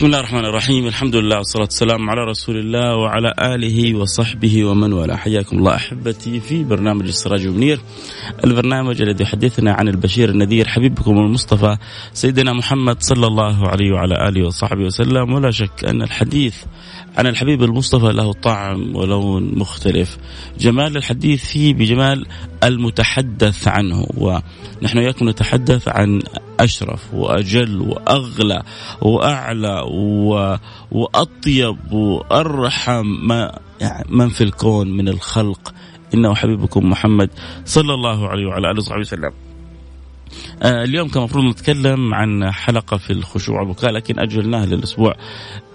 بسم الله الرحمن الرحيم الحمد لله والصلاة والسلام على رسول الله وعلى آله وصحبه ومن والاه حياكم الله أحبتي في برنامج السراج منير البرنامج الذي يحدثنا عن البشير النذير حبيبكم المصطفى سيدنا محمد صلى الله عليه وعلى آله وصحبه وسلم ولا شك أن الحديث عن الحبيب المصطفى له طعم ولون مختلف جمال الحديث فيه بجمال المتحدث عنه ونحن وياكم نتحدث عن أشرف وأجل وأغلى وأعلى. وأطيب وأرحم ما يعني من في الكون من الخلق إنه حبيبكم محمد صلى الله عليه وعلى آله وصحبه وسلم اليوم كان المفروض نتكلم عن حلقة في الخشوع والبكاء لكن أجلناها للأسبوع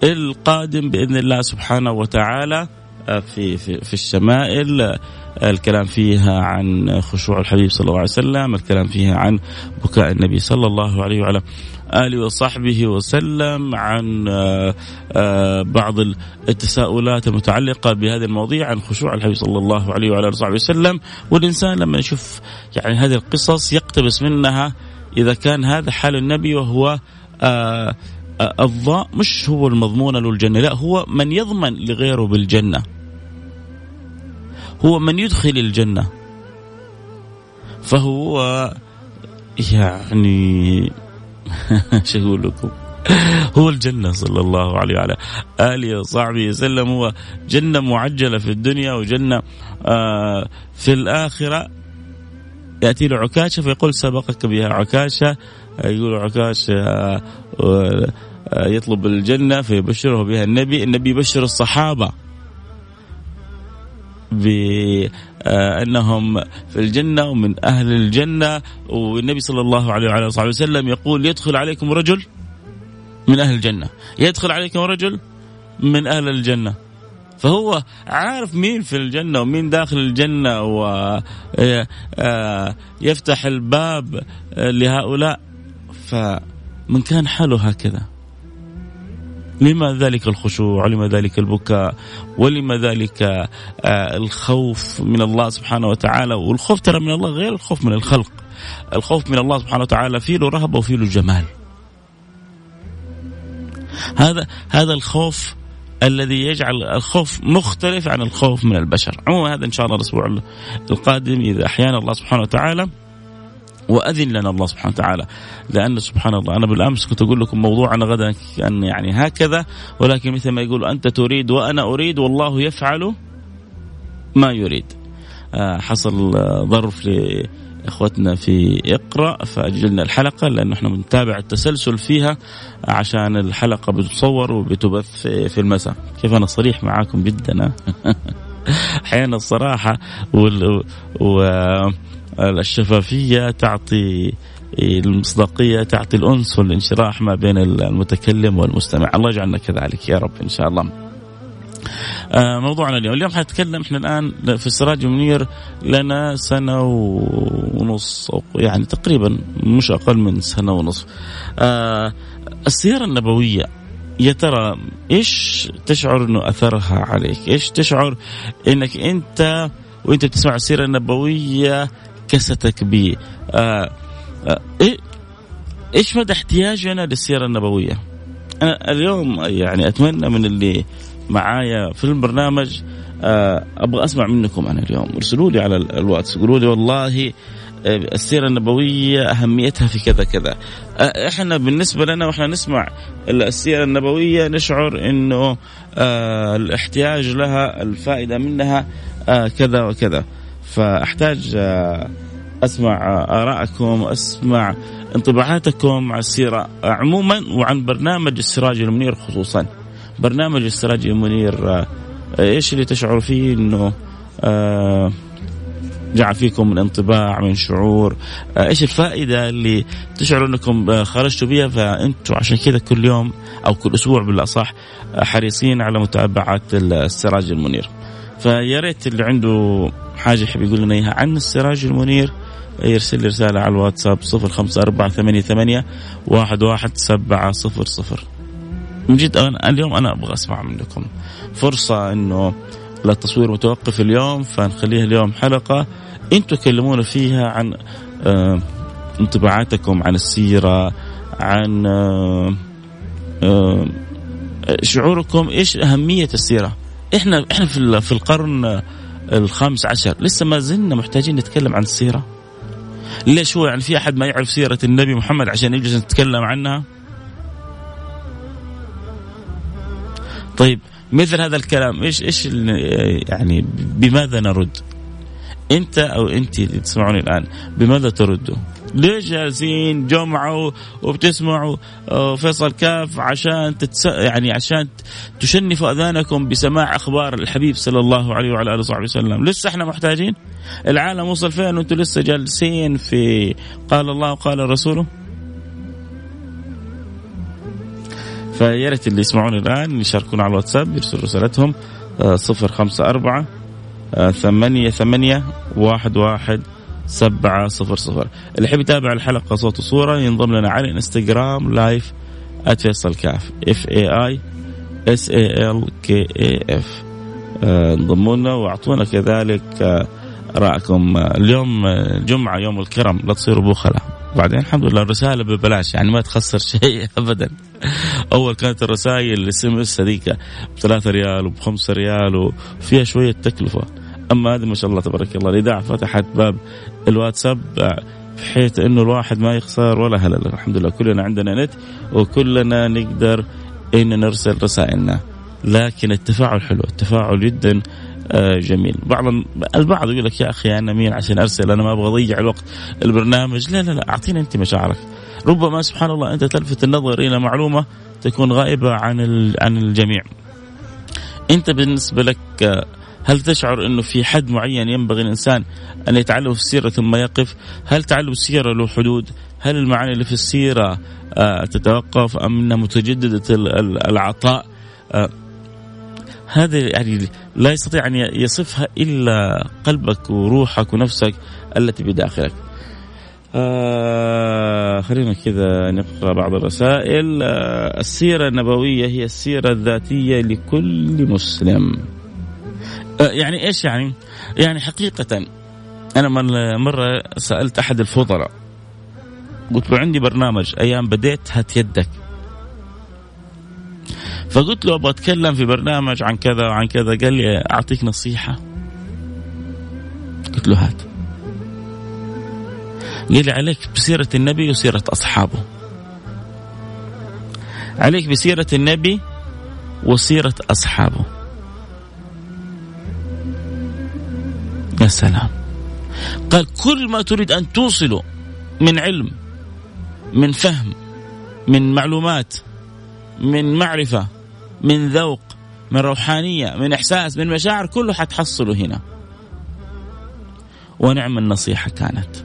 القادم بإذن الله سبحانه وتعالى آه في, في, في الشمائل آه الكلام فيها عن خشوع الحبيب صلى الله عليه وسلم الكلام فيها عن بكاء النبي صلى الله عليه وعلى آله وصحبه وسلم عن بعض التساؤلات المتعلقة بهذه المواضيع عن خشوع الحبيب صلى الله عليه وعلى آله وصحبه وسلم. والإنسان لما يشوف يعني هذه القصص يقتبس منها إذا كان هذا حال النبي وهو الضاء مش هو المضمون له الجنة لا هو من يضمن لغيره بالجنة. هو من يدخل الجنة. فهو يعني شو أقول لكم؟ هو الجنة صلى الله عليه وعلى آله وصحبه وسلم. هو جنة معجلة في الدنيا وجنة آه في الآخرة. يأتي له عكاشة فيقول سبقك بها عكاشة. يقول عكاشة آه يطلب الجنة فيبشره بها النبي. النبي يبشر الصحابة بأنهم في الجنة ومن أهل الجنة. والنبي صلى الله عليه وعلى صحبه وسلم يقول يدخل عليكم رجل من أهل الجنة. يدخل عليكم رجل من أهل الجنة. فهو عارف مين في الجنة ومين داخل الجنة ويفتح الباب لهؤلاء. فمن كان حاله هكذا؟ لما ذلك الخشوع ولما ذلك البكاء ولما ذلك الخوف من الله سبحانه وتعالى. والخوف ترى من الله غير الخوف من الخلق. الخوف من الله سبحانه وتعالى فيه له رهبة وفيه له جمال. هذا هذا الخوف الذي يجعل الخوف مختلف عن الخوف من البشر. عموما هذا إن شاء الله الأسبوع القادم إذا أحيانا الله سبحانه وتعالى وأذن لنا الله سبحانه وتعالى. لأن سبحان الله أنا بالأمس كنت أقول لكم موضوعنا غدا ان يعني هكذا ولكن مثل ما يقول أنت تريد وأنا أريد والله يفعل ما يريد. حصل ظرف اخوتنا في إقرأ فأجلنا الحلقة لأنه إحنا بنتابع التسلسل فيها عشان الحلقة بتصور وبتبث في المساء. كيف أنا صريح معاكم جدا أحيانا الصراحة وال... والشفافيه تعطي المصداقية تعطي الأنس والانشراح ما بين المتكلم والمستمع. الله يجعلنا كذلك يا رب إن شاء الله. آه، موضوعنا اليوم. اليوم حنتكلم إحنا الآن في السراج المنير لنا سنة ونص يعني تقريبا مش أقل من سنة ونص. آه، السيره النبوية يا ترى إيش تشعر إنه أثرها عليك؟ إيش تشعر إنك أنت وأنت بتسمع السيرة النبوية كستك ب آه إيه إيش مدى احتياجنا للسيره النبوية؟ أنا اليوم يعني أتمنى من اللي معايا في البرنامج آه، أبغى أسمع منكم أنا اليوم. ارسلوا لي على الواتس قولوا لي والله آه، السيره النبوية أهميتها في كذا كذا. آه، إحنا بالنسبة لنا وإحنا نسمع السيره النبوية نشعر إنه الاحتياج لها الفائدة منها كذا وكذا. فأحتاج أسمع ارائكم أسمع انطباعاتكم على السيرة عموما وعن برنامج السراج المنير خصوصا. برنامج السراج المنير آه، إيش اللي تشعر فيه إنه آه، جعل فيكم من انطباع من شعور؟ آه، إيش الفائدة اللي تشعروا إنكم خرجتوا بها فانتم عشان كذا كل يوم أو كل أسبوع بالأصح حريصين على متابعة السراج المنير. فيا ريت اللي عنده حاجة يحب يقول لنا إياها عن السراج المنير يرسل لي رسالة على الواتساب صفر خمسة أربعة ثمانية ثمانية واحد واحد سبعة صفر صفر من جد أنا اليوم أنا أبغى أسمع منكم فرصة إنه التصوير متوقف اليوم فنخليها اليوم حلقة أنتوا كلمونا فيها عن آه انطباعاتكم عن السيرة عن آه آه شعوركم إيش أهمية السيرة؟ إحنا إحنا في في القرن الخامس عشر لسه ما زلنا محتاجين نتكلم عن السيرة. ليش هو يعني في أحد ما يعرف سيرة النبي محمد عشان يجلس نتكلم عنها؟ طيب مثل هذا الكلام إيش إيش يعني بماذا نرد؟ انت أو انت اللي تسمعوني الآن بماذا تردوا؟ ليش جالسين جمعة وبتسمعوا آه، فيصل كاف عشان تتس... يعني عشان تشنفوا أذانكم بسماع أخبار الحبيب صلى الله عليه وعلى آله وصحبه وسلم، لسه إحنا محتاجين؟ العالم وصل فين وأنتم لسه جالسين في قال الله وقال رسوله؟ فيا ريت اللي يسمعوني الآن يشاركونا على الواتساب يرسلوا رسالتهم آه، 054 ثمانية ثمانية واحد واحد سبعة صفر صفر. اللي يحب يتابع الحلقة صوت وصورة ينضم لنا على الانستغرام live @فيصل كاف F A I S A L K A F انضموا لنا واعطونا كذلك آه، رأيكم. اليوم جمعة يوم الكرم. لا تصيروا بخلاء بعدين الحمد لله الرسالة ببلاش يعني ما تخسر شيء ابدا. أول كانت الرسائل ال SMS هذيك ب 3 ريال وب 5 ريال وفيها شوية تكلفة. أما هذه ما شاء الله تبارك الله. الاذاعه فتحت باب الواتساب بحيث إنه الواحد ما يخسر ولا هلل. الحمد لله. كلنا عندنا نت وكلنا نقدر إن نرسل رسائلنا. لكن التفاعل حلو التفاعل جدا آه، جميل. بعض البعض يقول لك يا أخي أنا مين عشان أرسل؟ أنا ما أبغى أضيع الوقت. البرنامج لا لا لا. اعطينا أنت مشاعرك. ربما سبحان الله أنت تلفت النظر إلى معلومة تكون غائبة عن عن الجميع. أنت بالنسبة لك آه، هل تشعر إنه في حد معين ينبغي الإنسان أن يتعلم في السيرة ثم يقف؟ هل تعلم السيرة له حدود؟ هل المعاني اللي في السيرة آه، تتوقف أم إنها متجددة العطاء؟ هذه يعني لا يستطيع أن يصفها إلا قلبك وروحك ونفسك التي بداخلك. آه خلينا كذا نقرأ بعض الرسائل آه السيرة النبوية هي السيرة الذاتية لكل مسلم. آه يعني إيش يعني؟ يعني حقيقة أنا مرة سألت أحد الفضلاء قلت له عندي برنامج أيام بديت هات يدك. فقلت له أبغى أتكلم في برنامج عن كذا وعن كذا قال لي أعطيك نصيحة. قلت له هات. قال لي عليك بسيرة النبي وسيرة أصحابه. عليك بسيرة النبي وسيرة أصحابه. يا سلام. قال كل ما تريد أن توصله من علم من فهم من معلومات من معرفة من ذوق من روحانية من إحساس من مشاعر كله حتحصله هنا. ونعم النصيحة كانت.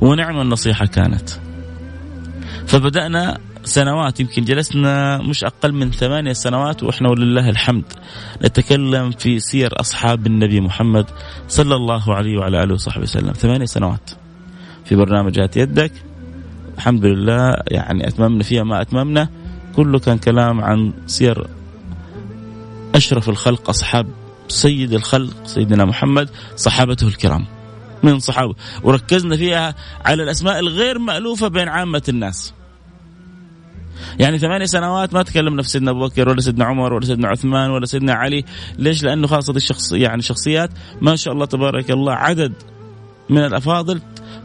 ونعم النصيحة كانت. فبدأنا سنوات يمكن جلسنا مش أقل من ثمانية سنوات وإحنا ولله الحمد. نتكلم في سير أصحاب النبي محمد صلى الله عليه وعلى آله وصحبه وسلم. ثمانية سنوات. في برنامج هات يدك. الحمد لله يعني أتممنا فيها ما أتممنا. كله كان كلام عن سير أشرف الخلق أصحاب سيد الخلق سيدنا محمد صحابته الكرام. من صحابه. وركزنا فيها على الأسماء الغير مألوفة بين عامة الناس. يعني ثمانية سنوات ما تكلمنا في سيدنا أبو بكر ولا سيدنا عمر ولا سيدنا عثمان ولا سيدنا علي، ليش؟ لأنه خاصة الشخص يعني شخصيات ما شاء الله تبارك الله عدد من الأفاضل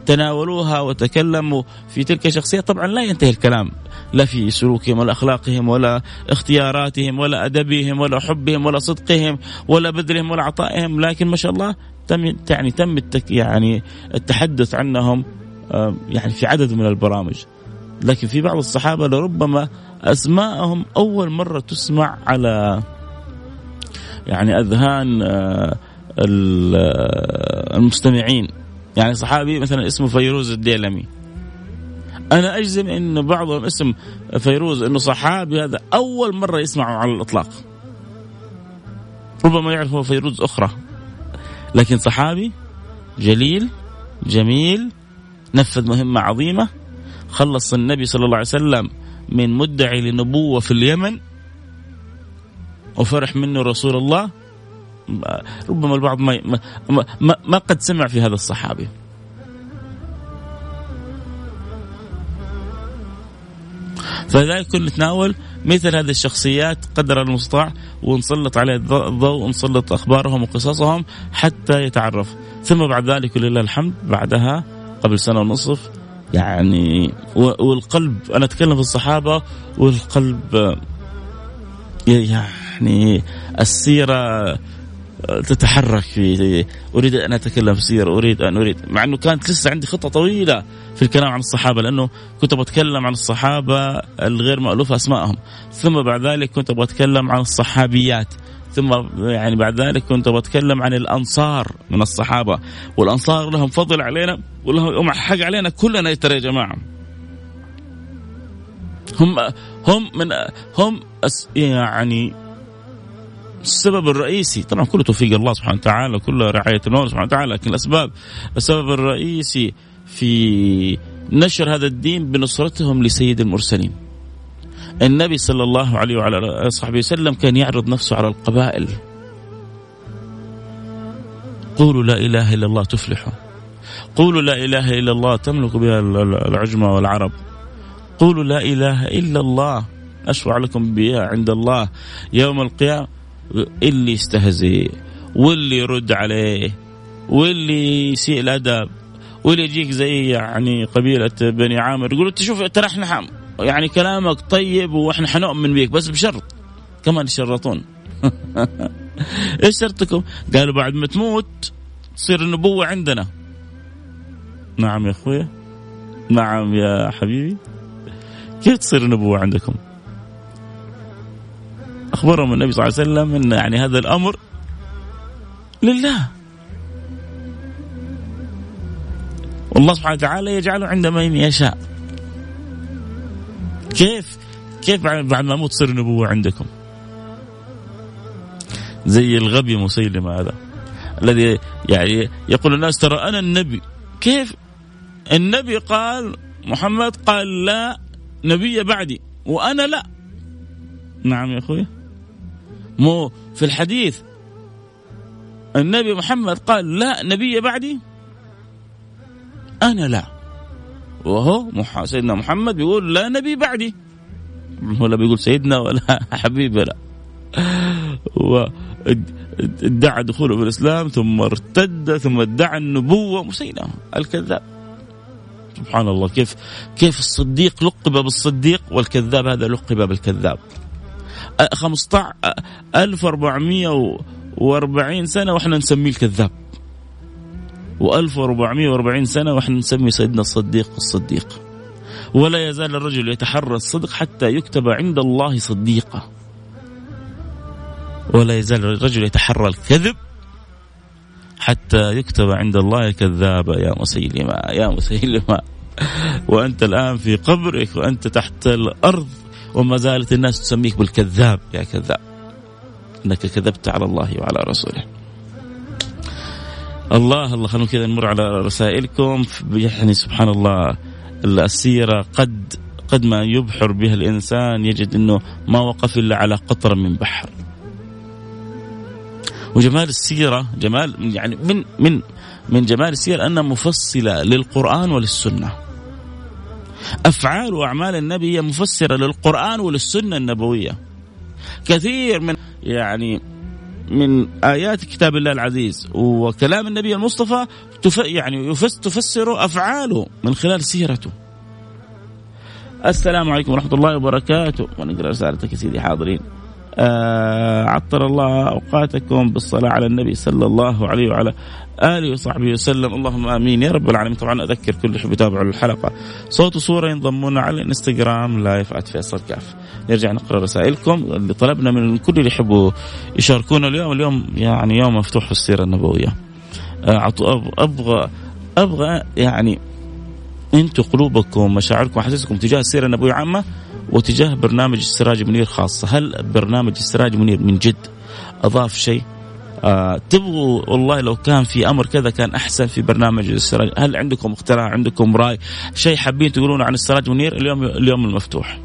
تناولوها وتكلموا في تلك الشخصيات. طبعا لا ينتهي الكلام لا في سلوكهم ولا أخلاقهم ولا اختياراتهم ولا أدبهم ولا حبهم ولا صدقهم ولا بذلهم ولا عطائهم. لكن ما شاء الله تم يعني تم التك يعني التحدث عنهم يعني في عدد من البرامج. لكن في بعض الصحابة لربما أسماءهم أول مرة تسمع على يعني أذهان آه، آه، المستمعين. يعني صحابي مثلا اسمه فيروز الديلمي. أنا أجزم إن بعضهم اسم فيروز إنه صحابي هذا أول مرة يسمعه على الإطلاق. ربما يعرف هو فيروز أخرى. لكن صحابي جليل جميل نفذ مهمة عظيمة. خلص النبي صلى الله عليه وسلم من مدعي لنبوة في اليمن وفرح منه رسول الله. ربما البعض ما ما, ما, ما قد سمع في هذا الصحابي. فلذلك نتناول مثل هذه الشخصيات قدر المستطاع ونسلط عليه الضوء ونسلط أخبارهم وقصصهم حتى يتعرف. ثم بعد ذلك ولله الحمد بعدها قبل سنة ونصف يعني والقلب أنا أتكلم في الصحابة والقلب يعني السيرة تتحرك في أريد أن أتكلم في سيرة أريد أن أريد مع إنه كانت لسه عندي خطة طويلة في الكلام عن الصحابة لأنه كنت بتكلم عن الصحابة الغير مألوف أسمائهم. ثم بعد ذلك كنت بتكلم عن الصحابيات. ثم يعني بعد ذلك كنت بتكلم عن الأنصار من الصحابة. والأنصار لهم فضل علينا ولهم حق علينا كلنا ترى يا جماعة. هم هم من هم يعني السبب الرئيسي طبعا كله توفيق الله سبحانه وتعالى كله رعاية الله سبحانه وتعالى لكن الأسباب السبب الرئيسي في نشر هذا الدين بنصرتهم لسيد المرسلين. النبي صلى الله عليه وعلى اله وصحبه وسلم كان يعرض نفسه على القبائل. قولوا لا إله إلا الله تفلحوا. قولوا لا إله إلا الله تملك بها العجمة والعرب. قولوا لا إله إلا الله أشفع لكم بها عند الله. يوم القيامة اللي يستهزئ واللي يرد عليه واللي يسيء الأدب واللي يجيك زي يعني قبيلة بني عامر يقول انت شوف ترى إحنا يعني كلامك طيب وإحنا حنؤمن بيك بس بشرط. كمان يشرطون. إيش شرطكم؟ قالوا بعد ما تموت تصير النبوة عندنا. نعم يا أخويا. نعم يا حبيبي. كيف تصير النبوة عندكم؟ أخبرهم النبي صلى الله عليه وسلم إن يعني هذا الأمر لله. والله سبحانه وتعالى يجعله عند من يشاء. كيف كيف بعد ما أموت تصير نبوه عندكم؟ زي الغبي مسيلمه هذا الذي يعني يقول الناس ترى أنا النبي. كيف؟ النبي قال محمد قال لا نبي بعدي وأنا لا. نعم يا أخوي. مو في الحديث. النبي محمد قال لا نبي بعدي أنا لا. وهو سيدنا محمد بيقول لا نبي بعدي. ولا بيقول سيدنا ولا حبيبي لا. ادعى دخوله في الإسلام ثم ارتد ثم ادعى النبوة مسيلمة الكذاب. سبحان الله كيف كيف الصديق لقب بالصديق والكذاب هذا لقب بالكذاب. 15 1400 وأربعين سنة وإحنا نسميه الكذاب. و1440 سنة وإحنا نسمي سيدنا الصديق الصديق. ولا يزال الرجل يتحرى الصدق حتى يكتب عند الله صديقا ولا يزال الرجل يتحرى الكذب حتى يكتب عند الله كذابا يا مسيلمة يا مسيلمة. وأنت الآن في قبرك وأنت تحت الأرض وما زالت الناس تسميك بالكذاب. يا كذاب إنك كذبت على الله وعلى رسوله. الله الله خلونا كذا نمر على رسائلكم يعني سبحان الله السيرة قد قد ما يبحر بها الإنسان يجد إنه ما وقف إلا على قطره من بحر. وجمال السيرة جمال يعني من من من جمال السيرة أنها مفصلة للقرآن وللسنة. أفعال وأعمال النبي هي مفسرة للقرآن وللسنة النبوية. كثير من يعني من آيات كتاب الله العزيز وكلام النبي المصطفى تف يعني تفسر أفعاله من خلال سيرته. السلام عليكم ورحمة الله وبركاته ونقرأ رسالتك يا سيدي حاضرين. آه عطر الله أوقاتكم بالصلاة على النبي صلى الله عليه وعلى آله وصحبه وسلم. اللهم آمين. يا رب العالمين. طبعا أذكر كل يحب يتابعوا الحلقة. صوت وصورة ينضمون على الانستغرام لايف @فيصل كاف نرجع نقرأ رسائلكم اللي طلبنا من كل اللي يحبوا يشاركونا اليوم. اليوم يعني يوم مفتوح في السيرة النبوية. آه أبغى أبغى يعني أنتم قلوبكم مشاعركم أحاسيسكم تجاه السيرة النبوية عامة وتجاه برنامج السراج منير خاصة. هل برنامج السراج منير من جد أضاف شيء؟ آه تبغوا والله لو كان في أمر كذا كان أحسن في برنامج السراج. هل عندكم اقتراح عندكم رأي؟ شيء حابين تقولونه عن السراج منير؟ اليوم اليوم المفتوح.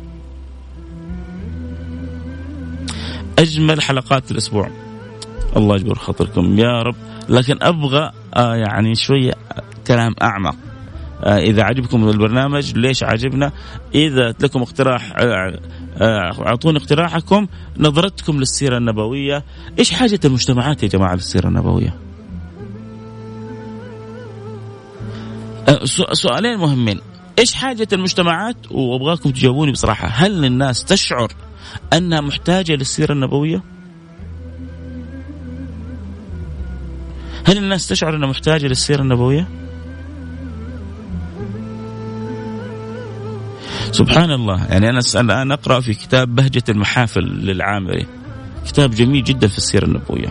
أجمل حلقات الأسبوع. الله يجبر خاطركم. يا رب. لكن أبغى آه يعني شوية كلام أعمق. إذا عجبكم البرنامج ليش عجبنا؟ إذا لكم اقتراح آه، آه، أعطوني اقتراحكم نظرتكم للسيرة النبوية. إيش حاجة المجتمعات يا جماعة للسيرة النبوية؟ سؤالين مهمين. إيش حاجة المجتمعات وأبغاكم تجاوبوني بصراحة هل الناس تشعر أنها محتاجة للسيرة النبوية؟ هل الناس تشعر أنها محتاجة للسيرة النبوية؟ سبحان الله. يعني أنا الآن أقرأ في كتاب بهجة المحافل للعامري. كتاب جميل جدا في السيرة النبوية.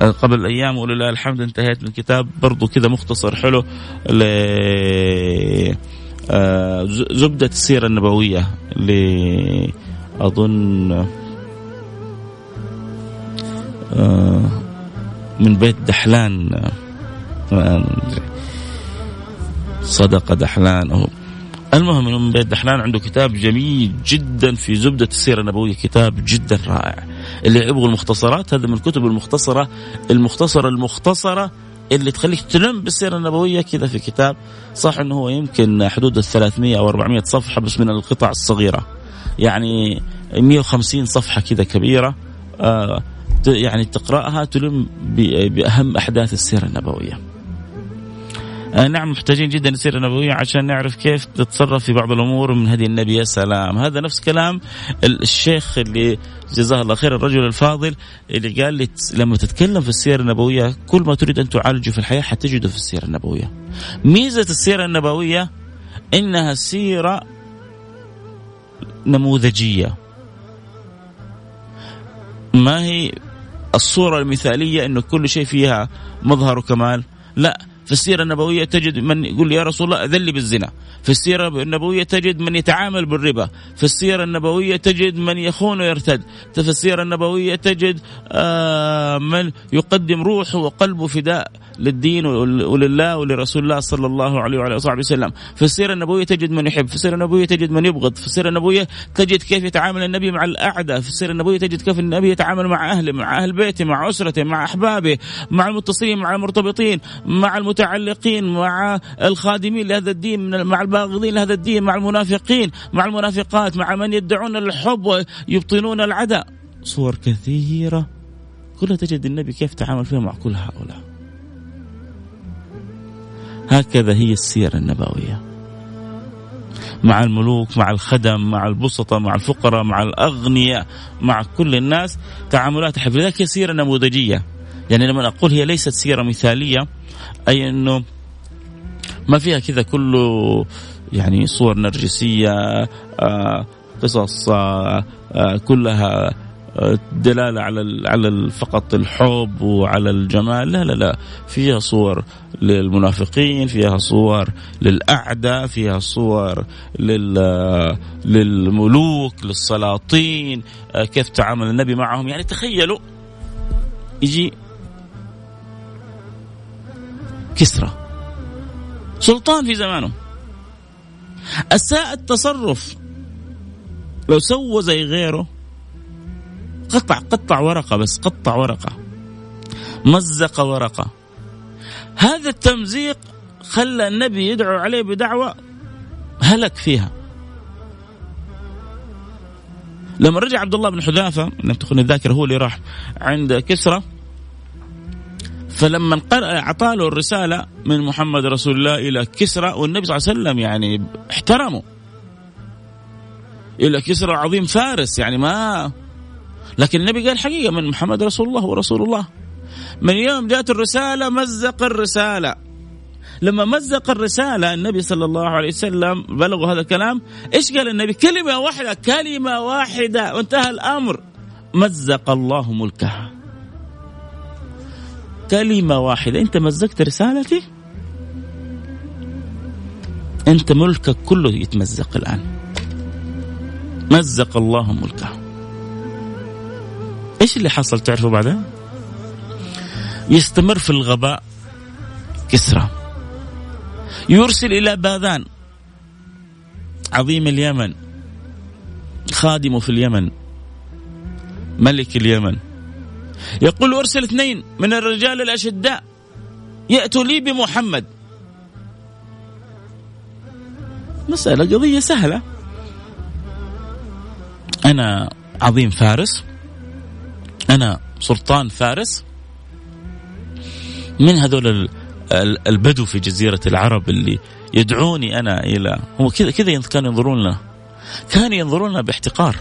قبل أيام ولله الحمد انتهيت من كتاب برضو كذا مختصر حلو ل آه، زبدة السيرة النبوية ل أظن آه، من بيت دحلان آه، صدق دحلان أو المهم من بيت دحلان عنده كتاب جميل جدا في زبدة السيرة النبوية كتاب جدا رائع. اللي يبغوا المختصرات هذا من الكتب المختصرة المختصرة المختصرة اللي تخليك تلم بالسيرة النبوية كذا في كتاب. صح إنه هو يمكن حدود ال 300 أو 400 صفحة بس من القطع الصغيرة. يعني 150 صفحة كذا كبيرة. آه يعني تقرأها تلم بأهم أحداث السيرة النبوية. نعم محتاجين جدا السيره النبويه عشان نعرف كيف تتصرف في بعض الأمور من هدي النبي يا سلام. هذا نفس كلام الشيخ اللي جزاه الله خير الرجل الفاضل اللي قال لي لما تتكلم في السيرة النبوية كل ما تريد أن تعالجه في الحياة حتجده في السيرة النبوية. ميزة السيرة النبوية إنها سيرة نموذجية. ما هي الصورة المثالية أنه كل شيء فيها مظهر وكمال؟ لا في السيرة النبوية تجد من يقول يا رسول الله لي بالزنا. في السيرة النبوية تجد من يتعامل بالربا. في السيرة النبوية تجد من يخون ويرتد. في السيرة النبوية تجد آه من يقدم روحه وقلبه فداء. للدين ولله ولرسول الله صلى الله عليه وعلى اله وسلم. في السيرة النبوية تجد من يحب في السيرة النبوية تجد من يبغض في السيرة النبوية تجد كيف يتعامل النبي مع الأعداء في السيرة النبوية تجد كيف النبي يتعامل مع أهله مع أهل بيته مع أسرته مع أحبابه مع المتصلين مع المرتبطين مع المتعلقين مع الخادمين لهذا الدين مع الباغضين لهذا الدين مع المنافقين مع المنافقات مع من يدعون الحب ويبطنون العداء. صور كثيرة كلها تجد النبي كيف تعامل فيها مع كل هؤلاء. هكذا هي السيرة النبوية. مع الملوك مع الخدم مع البسطة مع الفقراء مع الأغنياء مع كل الناس تعاملات حب لذلك هي سيرة نموذجية. يعني لما أقول هي ليست سيرة مثالية أي أنه ما فيها كذا كله يعني صور نرجسية آه، قصص آه، آه، كلها دلالة على على فقط الحب وعلى الجمال. لا لا لا. فيها صور للمنافقين فيها صور للأعداء فيها صور لل للملوك للسلاطين. كيف تعامل النبي معهم؟ يعني تخيلوا يجي كسرى. سلطان في زمانه أساء التصرف. لو سوى زي غيره قطع قطع ورقة بس قطع ورقة. مزق ورقة. هذا التمزيق خلى النبي يدعو عليه بدعوة هلك فيها. لما رجع عبد الله بن حذافة لم تكن الذاكرة هو اللي راح عند كسرى فلما أعطى له الرسالة من محمد رسول الله إلى كسرى والنبي صلى الله عليه وسلم يعني احترمه. إلى كسرى عظيم فارس يعني ما لكن النبي قال حقيقة من محمد رسول الله ورسول الله. من يوم جاءت الرسالة مزق الرسالة. لما مزق الرسالة النبي صلى الله عليه وسلم بلغوا هذا الكلام إيش قال النبي؟ كلمة واحدة كلمة واحدة وانتهى الأمر. مزق الله ملكه. كلمة واحدة أنت مزقت رسالتي؟ أنت ملكك كله يتمزق الآن. مزق الله ملكه. إيش اللي حصل تعرفوا بعدين؟ يستمر في الغباء كسرى. يرسل إلى باذان عظيم اليمن خادمه في اليمن ملك اليمن. يقول أرسل اثنين من الرجال الأشداء يأتوا لي بمحمد. مسألة قضية سهلة. أنا عظيم فارس. أنا سلطان فارس من هذول البدو في جزيرة العرب اللي يدعوني أنا إلى هم كذا كذا كانوا ينظرون لنا. كانوا ينظرون لنا باحتقار.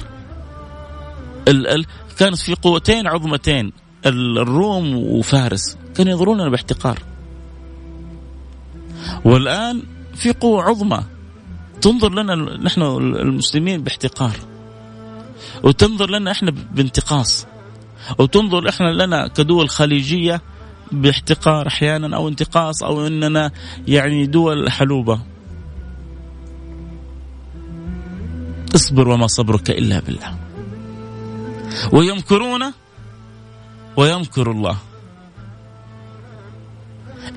ال ال كانت في قوتين عظمتين. الروم وفارس. كانوا ينظرون لنا باحتقار. والآن في قوة عظمى. تنظر لنا نحن المسلمين باحتقار. وتنظر لنا إحنا بانتقاص. وتنظر إحنا لنا كدول خليجية باحتقار أحيانا أو انتقاص أو إننا يعني دول حلوبة. اصبر وما صبرك إلا بالله. ويمكرون ويمكر الله.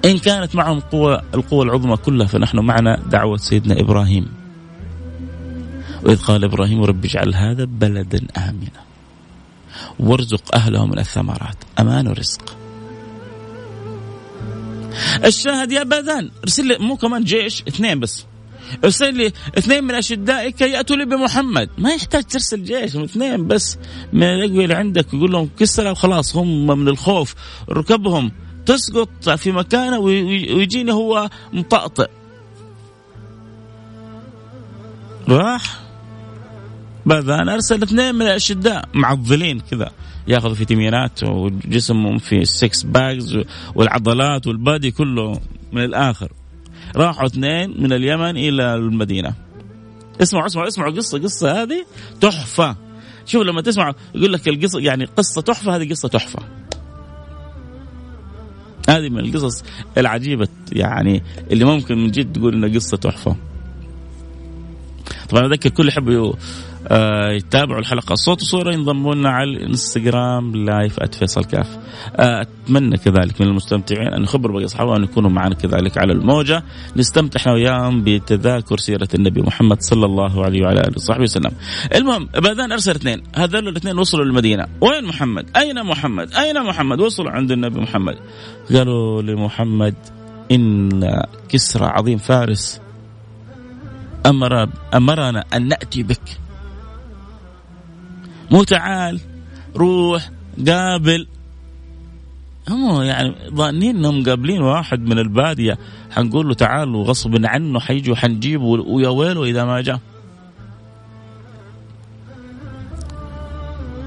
إن كانت معهم قوة القوة العظمى كلها فنحن معنا دعوة سيدنا إبراهيم. وإذ قال إبراهيم رب اجعل هذا بلدا آمنا. وارزق أهله من الثمرات. أمان ورزق. الشاهد يا باذان ارسل لي مو كمان جيش اثنين بس. ارسل لي اثنين من اشدائك يأتوا لي بمحمد. ما يحتاج ترسل جيش اثنين بس. من الأقوياء اللي عندك يقول لهم كسرى وخلاص هم من الخوف. ركبهم تسقط في مكانه ويجيني هو مطأطئ. راح؟ باذان أرسل اثنين من الأشداء. معضلين كذا. ياخذوا فيتامينات وجسمهم في ال six packs والعضلات وال body كله من الآخر. راحوا اثنين من اليمن إلى المدينة. اسمعوا اسمعوا اسمعوا قصة قصة هذه تحفة. شوف لما تسمع يقول لك القصة يعني قصة تحفة هذه قصة تحفة. هذه من القصص العجيبة يعني اللي ممكن من جد تقول إنها قصة تحفة. طبعا أذكر كل يحب يتابعوا الحلقة صوت وصورة ينضموا لنا على الانستغرام لايف @فيصل كاف آه، أتمنى كذلك من المستمتعين أن يخبروا باقي اصحابهم أن يكونوا معنا كذلك على الموجة نستمتع إحنا وياهم بتذاكر سيرة النبي محمد صلى الله عليه وعلى آله وصحبه وسلم. المهم باذان أرسل اثنين هذول الاثنين وصلوا للمدينه وين محمد؟ أين محمد؟ أين محمد؟ وصلوا عند النبي محمد قالوا لمحمد إن كسرى عظيم فارس أمر أمرنا أن نأتي بك مو تعال روح قابل. هم يعني ظانين إنهم قابلين واحد من البادية. حنقول له تعال وغصب عنه حيجي وحنجيبه ويا ويله إذا ما جاء.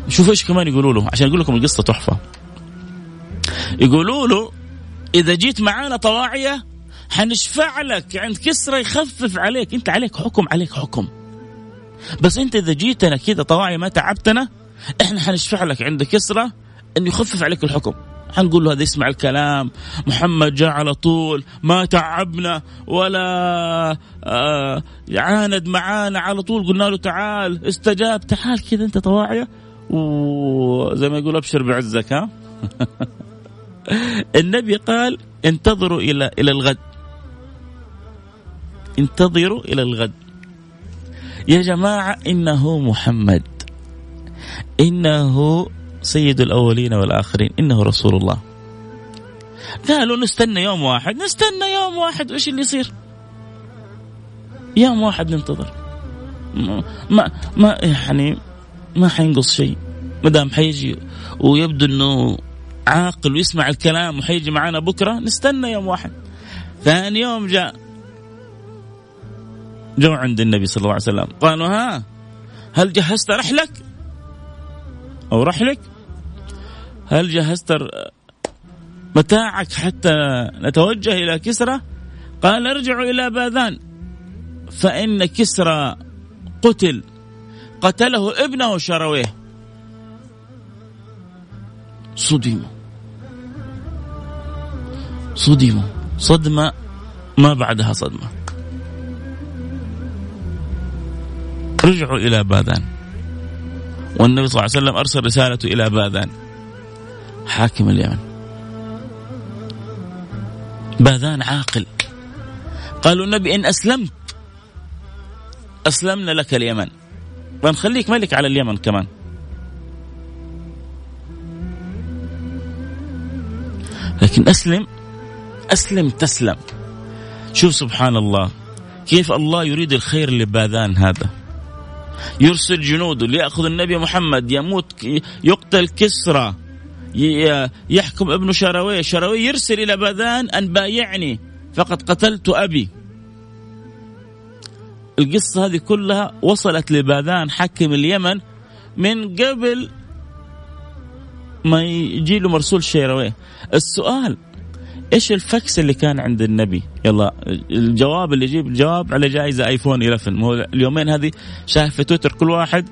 شوف إيش كمان يقولوا له عشان أقول لكم القصة تحفة. يقولوا له إذا جيت معانا طواعية حنشفع لك عند كسرى يخفف عليك. أنت عليك حكم عليك حكم. بس انت إذا جيتنا كذا طواعي ما تعبتنا إحنا حنشفع لك عند كسرى إنه يخفف عليك الحكم. حنقول له هذا يسمع الكلام محمد جاء على طول ما تعبنا ولا آه عاند معانا على طول. قلنا له تعال استجاب. تعال كذا أنت طواعية وزي ما يقول أبشر بعزك ها؟ النبي قال انتظروا إلى إلى الغد. انتظروا إلى الغد. يا جماعة إنه محمد. إنه سيد الأولين والآخرين. إنه رسول الله. قالوا نستنى يوم واحد. نستنى يوم واحد. وإيش اللي يصير؟ يوم واحد ننتظر. ما ما يعني ما حينقص شيء. ما دام حيجي ويبدو إنه عاقل ويسمع الكلام وحيجي معنا بكرة نستنى يوم واحد. ثاني يوم جاء. جو عند النبي صلى الله عليه وسلم. قالوا ها هل جهزت رحلك؟ أو رحلك؟ هل جهزت متاعك حتى نتوجه إلى كسرى؟ قال ارجعوا إلى باذان. فإن كسرى قتل قتله ابنه شرويه. صدموا. صدموا. صدمة ما بعدها صدمة. رجعوا إلى باذان والنبي صلى الله عليه وسلم أرسل رسالته إلى باذان حاكم اليمن. باذان عاقل. قالوا النبي إن أسلمت أسلمنا لك اليمن. ونخليك ملك على اليمن كمان. لكن أسلم أسلم تسلم. شوف سبحان الله كيف الله يريد الخير لباذان هذا. يرسل جنوده ليأخذ النبي محمد يموت يقتل كسرى يحكم ابن شيروي شيروي يرسل إلى باذان أن بايعني فقد قتلت أبي. القصة هذه كلها وصلت لباذان حاكم اليمن من قبل ما يجي له مرسول شيروي السؤال إيش الفكس اللي كان عند النبي؟ يلا الجواب اللي يجيب الجواب على جائزة ايفون 11 اليومين هذه شايف في تويتر كل واحد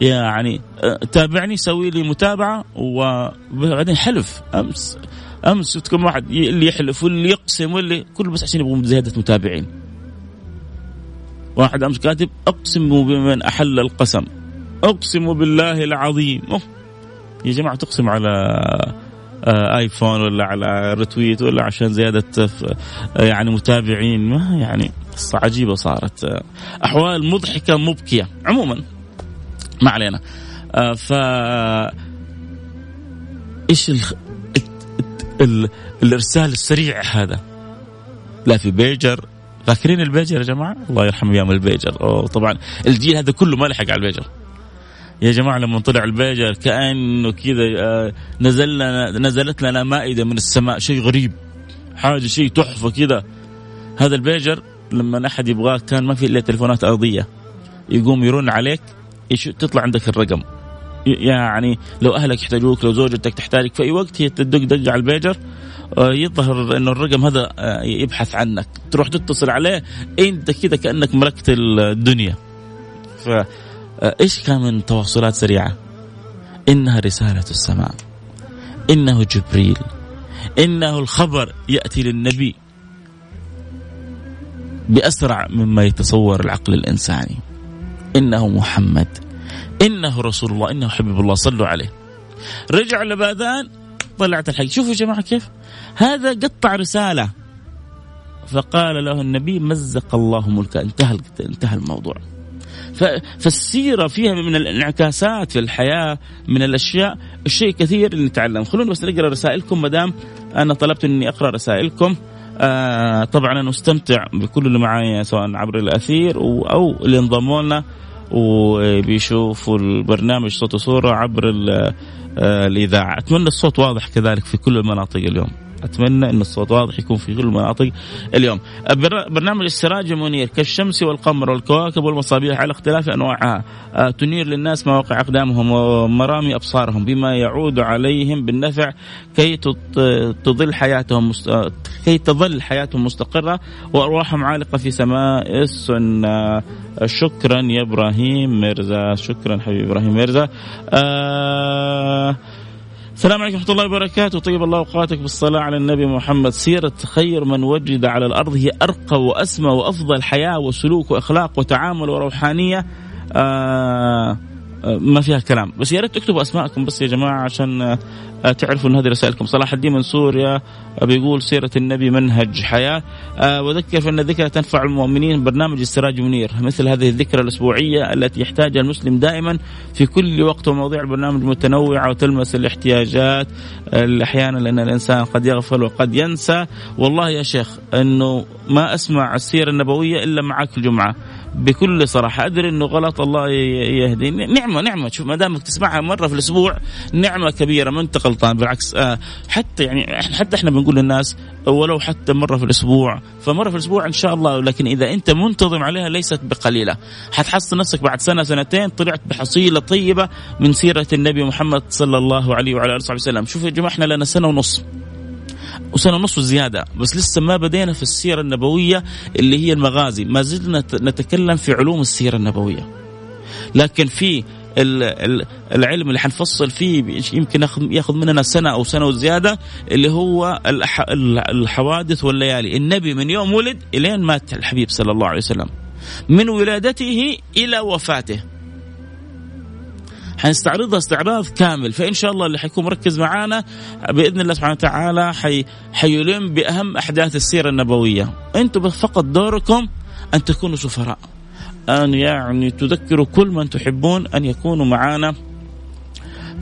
يعني تابعني سوي لي متابعة وبعدين حلف. أمس أمس كم واحد اللي يحلف واللي يقسم واللي كله بس عشان يبغوا زيادة متابعين. واحد أمس كاتب اقسم بمن أحل القسم اقسم بالله العظيم. يا جماعة تقسم على ايفون ولا على رتويت ولا عشان زيادة آه، يعني متابعين. ما يعني قصه عجيبة صارت. أحوال مضحكة مبكية عموما. ما علينا. آه ف إيش ال... ال... الإرسال السريع هذا؟ لا في بيجر. فاكرين البيجر يا جماعة؟ الله يرحم أيام البيجر. أوه طبعا الجيل هذا كله ما لحق على البيجر. يا جماعة لما طلع البيجر كأنه كذا آه، نزل لنا نزلت لنا مائدة من السماء شيء غريب حاجة شيء تحفة كذا. هذا البيجر لما أحد يبغاه كان ما في إلا تلفونات أرضية يقوم يرن عليك تطلع عندك الرقم. يعني لو أهلك يحتاجوك لو زوجتك تحتاجك في أي وقت هي تدق دق على البيجر آه، يظهر إنه الرقم هذا آه، يبحث عنك. تروح تتصل عليه أنت كذا كأنك ملكت الدنيا. إيش كان من تواصلات سريعة؟ إنها رسالة السماء. إنه جبريل. إنه الخبر يأتي للنبي. بأسرع مما يتصور العقل الإنساني. إنه محمد. إنه رسول الله. إنه حبيب الله. صلوا عليه. رجع لباذان طلعت الحق شوفوا يا جماعة كيف. هذا قطع رسالة. فقال له النبي مزق الله ملكه. انتهى انتهى الموضوع. فالسيرة فيها من الانعكاسات في الحياة من الأشياء الشيء كثير نتعلم. خلونا بس نقرأ رسائلكم مدام أنا طلبت أني أقرأ رسائلكم. آه طبعا أنا مستمتع بكل اللي معي سواء عبر الأثير أو اللي انضموا لنا. وبيشوفوا البرنامج صوت وصورة عبر آه، الإذاعة. أتمنى الصوت واضح كذلك في كل المناطق اليوم. أتمنى إن الصوت واضح يكون في كل المناطق اليوم. برنامج السراج المنير كالشمس والقمر والكواكب والمصابيح على اختلاف أنواعها آه، تنير للناس مواقع أقدامهم ومرامي أبصارهم بما يعود عليهم بالنفع كي تضل حياتهم آه، كي تظل حياتهم مستقرة وارواحهم عالقه في سماء السنة. شكرا يا إبراهيم ميرزا شكرا حبيبي إبراهيم ميرزا. آه السلام عليكم ورحمة الله وبركاته. طيب الله أوقاتك بالصلاة على النبي محمد. سيرة خير من وجد على الأرض هي أرقى وأسمى وأفضل حياة وسلوك وأخلاق وتعامل وروحانية. آه ما فيها كلام. بس يا ريت تكتبوا أسماءكم بس يا جماعة عشان آه، تعرفوا إن هذه رسائلكم. صلاح الدين من سوريا آه، بيقول سيرة النبي منهج حياة. آه، وذكر فإن الذكرى تنفع المؤمنين. برنامج السراج منير. مثل هذه الذكرى الأسبوعية التي يحتاجها المسلم دائما في كل وقت ومواضيع البرنامج متنوعة وتلمس الاحتياجات. أحيانا لأن الإنسان قد يغفل وقد ينسى. والله يا شيخ إنه ما أسمع السيرة النبوية إلا معك الجمعه بكل صراحة. أدري إنه غلط الله يهديني نعمة نعمة. شوف ما دامك تسمعها مرة في الأسبوع نعمة كبيرة ما أنت غلطان. بالعكس آه حتى يعني حتى إحنا بنقول للناس ولو حتى مرة في الأسبوع. فمرة في الأسبوع إن شاء الله لكن إذا أنت منتظم عليها ليست بقليلة. حتحصل نفسك بعد سنة سنتين طلعت بحصيلة طيبة من سيرة النبي محمد صلى الله عليه وعلى آله وصحبه وسلم. شوف يا جماعة إحنا لنا سنة ونص. وسنه ونص زياده بس لسه ما بدينا في السيرة النبوية اللي هي المغازي. ما زلنا نتكلم في علوم السيرة النبوية. لكن في العلم اللي حنفصل فيه يمكن ياخذ مننا سنة أو سنة وزيادة اللي هو الحوادث والليالي. النبي من يوم ولد إلين مات الحبيب صلى الله عليه وسلم. من ولادته إلى وفاته. حنستعرضها استعراض كامل فإن شاء الله اللي حيكون مركز معانا بإذن الله سبحانه وتعالى حي حيلم بأهم أحداث السيرة النبوية. أنتم فقط دوركم أن تكونوا سفراء. أن يعني تذكروا كل من تحبون أن يكونوا معنا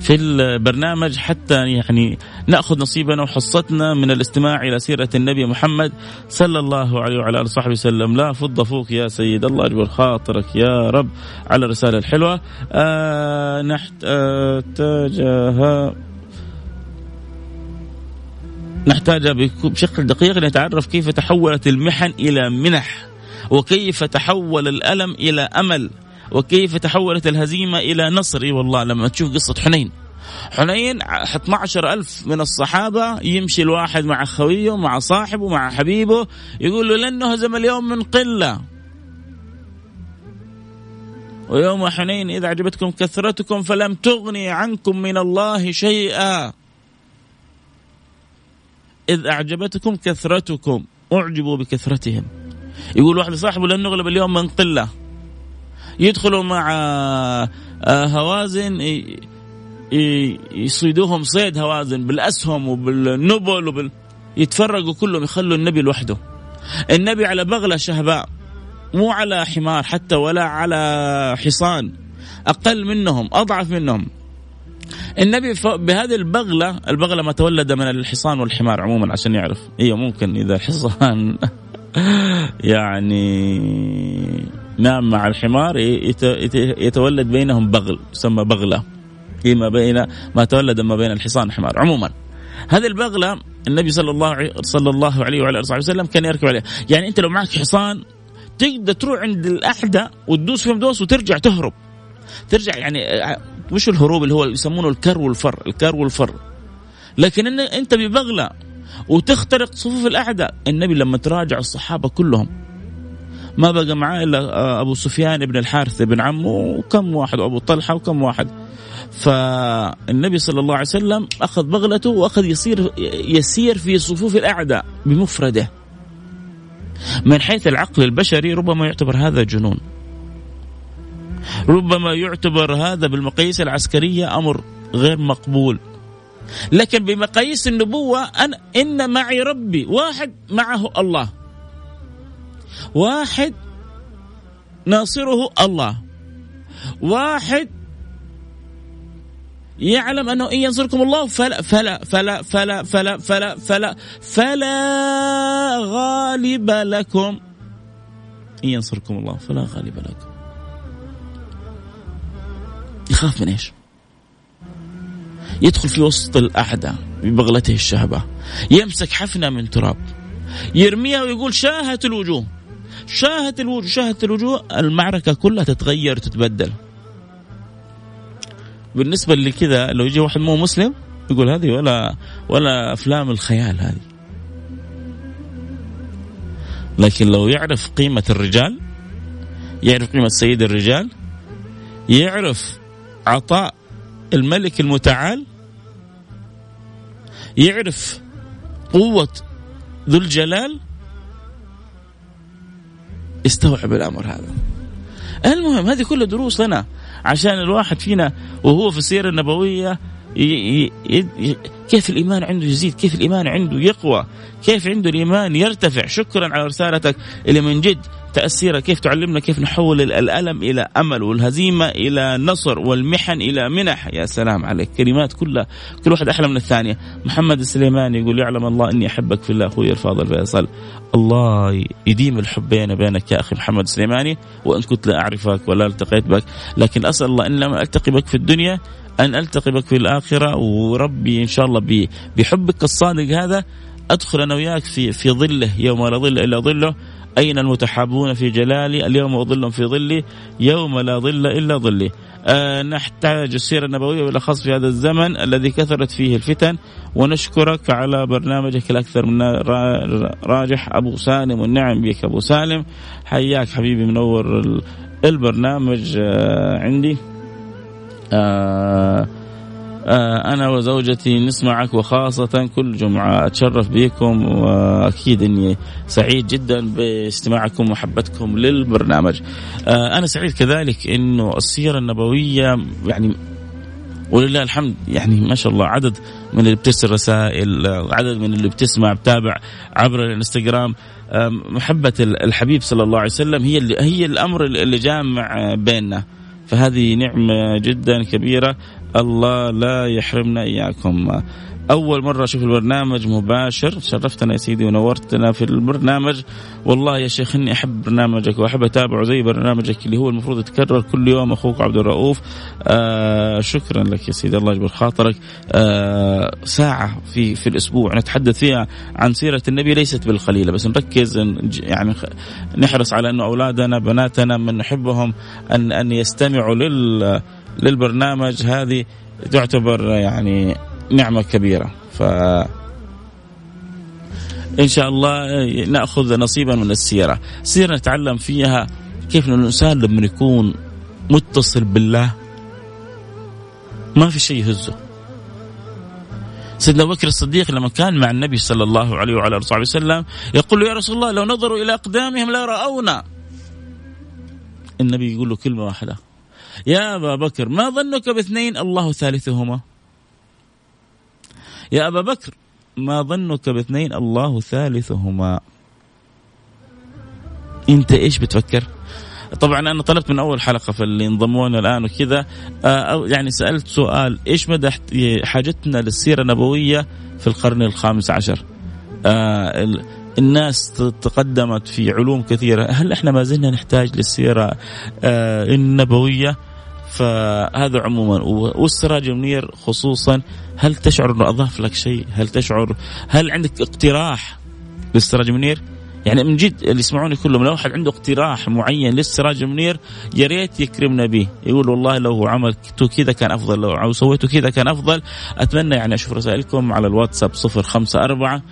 في البرنامج حتى يعني نأخذ نصيبنا وحصتنا من الاستماع إلى سيرة النبي محمد صلى الله عليه وعلى آله وصحبه وسلم. لا فض فوق يا سيد الله اجبر خاطرك يا رب على الرسالة الحلوة. آه نحتاجها نحتاج بشكل دقيق نتعرف كيف تحولت المحن إلى منح وكيف تحول الألم إلى أمل. وكيف تحولت الهزيمة إلى نصر؟ إي والله لما تشوف قصة حنين. حنين 12 ألف من الصحابة يمشي الواحد مع خويه مع صاحبه مع حبيبه يقول له لن نهزم اليوم من قلة. ويوم حنين إذا أعجبتكم كثرتكم فلم تغني عنكم من الله شيئا. إذ أعجبتكم كثرتكم أعجبوا بكثرتهم. يقول واحد لصاحبه لن نغلب اليوم من قلة. يدخلوا مع آه، هوازن يصيدوهم صيد هوازن بالأسهم وبالنبل وبال يتفرقوا كلهم يخلوا النبي لوحده. النبي على بغلة شهباء مو على حمار حتى ولا على حصان أقل منهم أضعف منهم. النبي بهذه البغلة البغلة ما تولد من الحصان والحمار عموما عشان يعرف. أيوه ممكن إذا الحصان يعني نام مع الحمار يتولد بينهم بغل يسمى بغلة. فيما بين ما تولد ما بين الحصان والحمار. عموما هذه البغلة النبي صلى الله صلى الله عليه وعلى آله وسلم كان يركب عليها. يعني أنت لو معك حصان تقدر تروح عند الاحدى وتدوس فيهم دوس وترجع تهرب. ترجع يعني مش الهروب اللي هو يسمونه الكر والفر الكر والفر. لكن أنت ببغلة وتخترق صفوف الاعداء النبي لما تراجع الصحابة كلهم ما بقى معاه إلا أبو سفيان بن الحارث بن عمه وكم واحد وأبو طلحة وكم واحد. فالنبي صلى الله عليه وسلم أخذ بغلته وأخذ يصير يسير في صفوف الأعداء بمفرده. من حيث العقل البشري ربما يعتبر هذا جنون. ربما يعتبر هذا بالمقاييس العسكرية أمر غير مقبول. لكن بمقاييس النبوة أنا إن معي ربي واحد معه الله. واحد ناصره الله. واحد يعلم أنه إن ينصركم الله فلا فلا فلا فلا فلا فلا فلا فلا غالب لكم. إن ينصركم الله فلا غالب لكم. يخاف من إيش؟ يدخل في وسط الأعداء ببغلته الشهبة. يمسك حفنة من تراب. يرميها ويقول شاهت الوجوه. شاهت الوجوه شاهت الوجوه المعركة كلها تتغير تتبدل. بالنسبة لكذا لو يجي واحد مو مسلم يقول هذه ولا ولا أفلام الخيال هذه. لكن لو يعرف قيمة الرجال يعرف قيمة سيد الرجال يعرف عطاء الملك المتعال يعرف قوة ذو الجلال استوعب الأمر هذا. المهم هذه كلها دروس لنا عشان الواحد فينا وهو في السيرة النبوية كيف الإيمان عنده يزيد كيف الإيمان عنده يقوى كيف عنده الإيمان يرتفع. شكرا على رسالتك اللي من جد تأثيرها كيف تعلمنا كيف نحول الألم إلى أمل والهزيمة إلى نصر والمحن إلى منح؟ يا سلام عليك. كلمات كلها كل واحد أحلى من الثانية. محمد السليماني يقول يعلم الله أني أحبك في الله. أخوي الفاضل فيصل. الله يديم الحب بيني وبينك يا أخي محمد السليماني وإن كنت لا أعرفك ولا التقيت بك. لكن أسأل الله إن لم ألتقي بك في الدنيا أن ألتقي بك في الآخرة. وربي إن شاء الله بحبك الصادق هذا أدخل أنا وياك في في ظله يوم لا ظل إلا ظله. أين المتحابون في جلالي؟ اليوم أظلهم في ظلي يوم لا ظل إلا ظلي. أه نحتاج السيرة النبوية بالأخص في هذا الزمن الذي كثرت فيه الفتن ونشكرك على برنامجك الأكثر من راجح أبو سالم والنعم بك أبو سالم. حياك حبيبي منور البرنامج أه عندي. أه آه، أنا وزوجتي نسمعك وخاصة كل جمعة أتشرف بكم وأكيد أني سعيد جدا باستماعكم ومحبتكم للبرنامج. آه، أنا سعيد كذلك أنه السيرة النبوية يعني ولله الحمد يعني ما شاء الله عدد من اللي بترسل رسائل عدد من اللي بتسمع بتابع عبر الانستغرام. محبة الحبيب صلى الله عليه وسلم هي اللي هي الأمر اللي جامع بيننا. فهذه نعمة جدا كبيرة. الله لا يحرمنا إياكم. أول مرة أشوف البرنامج مباشر. شرفتنا يا سيدي ونورتنا في البرنامج. والله يا شيخ إني أحب برنامجك وأحب أتابعه زي برنامجك اللي هو المفروض يتكرر كل يوم. أخوك عبد الرؤوف. آه شكرا لك يا سيدي. الله يجبر خاطرك. آه ساعة في في الأسبوع نتحدث فيها عن سيرة النبي ليست بالقليلة بس نركز يعني نحرص على أنه أولادنا بناتنا من نحبهم أن أن يستمعوا لل للبرنامج هذه تعتبر يعني نعمة كبيرة. ف إن شاء الله نأخذ نصيبا من السيرة. سيرة نتعلم فيها كيف الإنسان لما يكون متصل بالله ما في شيء يهزه. سيدنا بكر الصديق لما كان مع النبي صلى الله عليه وعلى آله وسلم يقول له يا رسول الله لو نظروا إلى أقدامهم لرأونا. النبي يقول له كلمة واحدة يا أبا بكر ما ظنك باثنين الله ثالثهما؟ يا أبا بكر ما ظنك باثنين الله ثالثهما؟ أنت إيش بتفكر؟ طبعا أنا طلبت من أول حلقة في اللي انضمونا الآن وكذا آه، يعني سألت سؤال إيش مدى حاجتنا للسيرة النبوية في القرن الخامس عشر؟ آه، الناس تقدمت في علوم كثيرة. هل إحنا ما زلنا نحتاج للسيرة آه، النبوية؟ فهذا عموما. والسراج المنير خصوصا هل تشعر إنه أضاف لك شيء؟ هل تشعر هل عندك اقتراح للسراج المنير؟ يعني من جد اللي يسمعوني كلهم لو أحد عنده اقتراح معين للسراج المنير يا ريت يكرمنا به. يقول والله لو عملت كذا كان أفضل لو سويته كذا كان أفضل. أتمنى يعني أشوف رسائلكم على الواتساب 054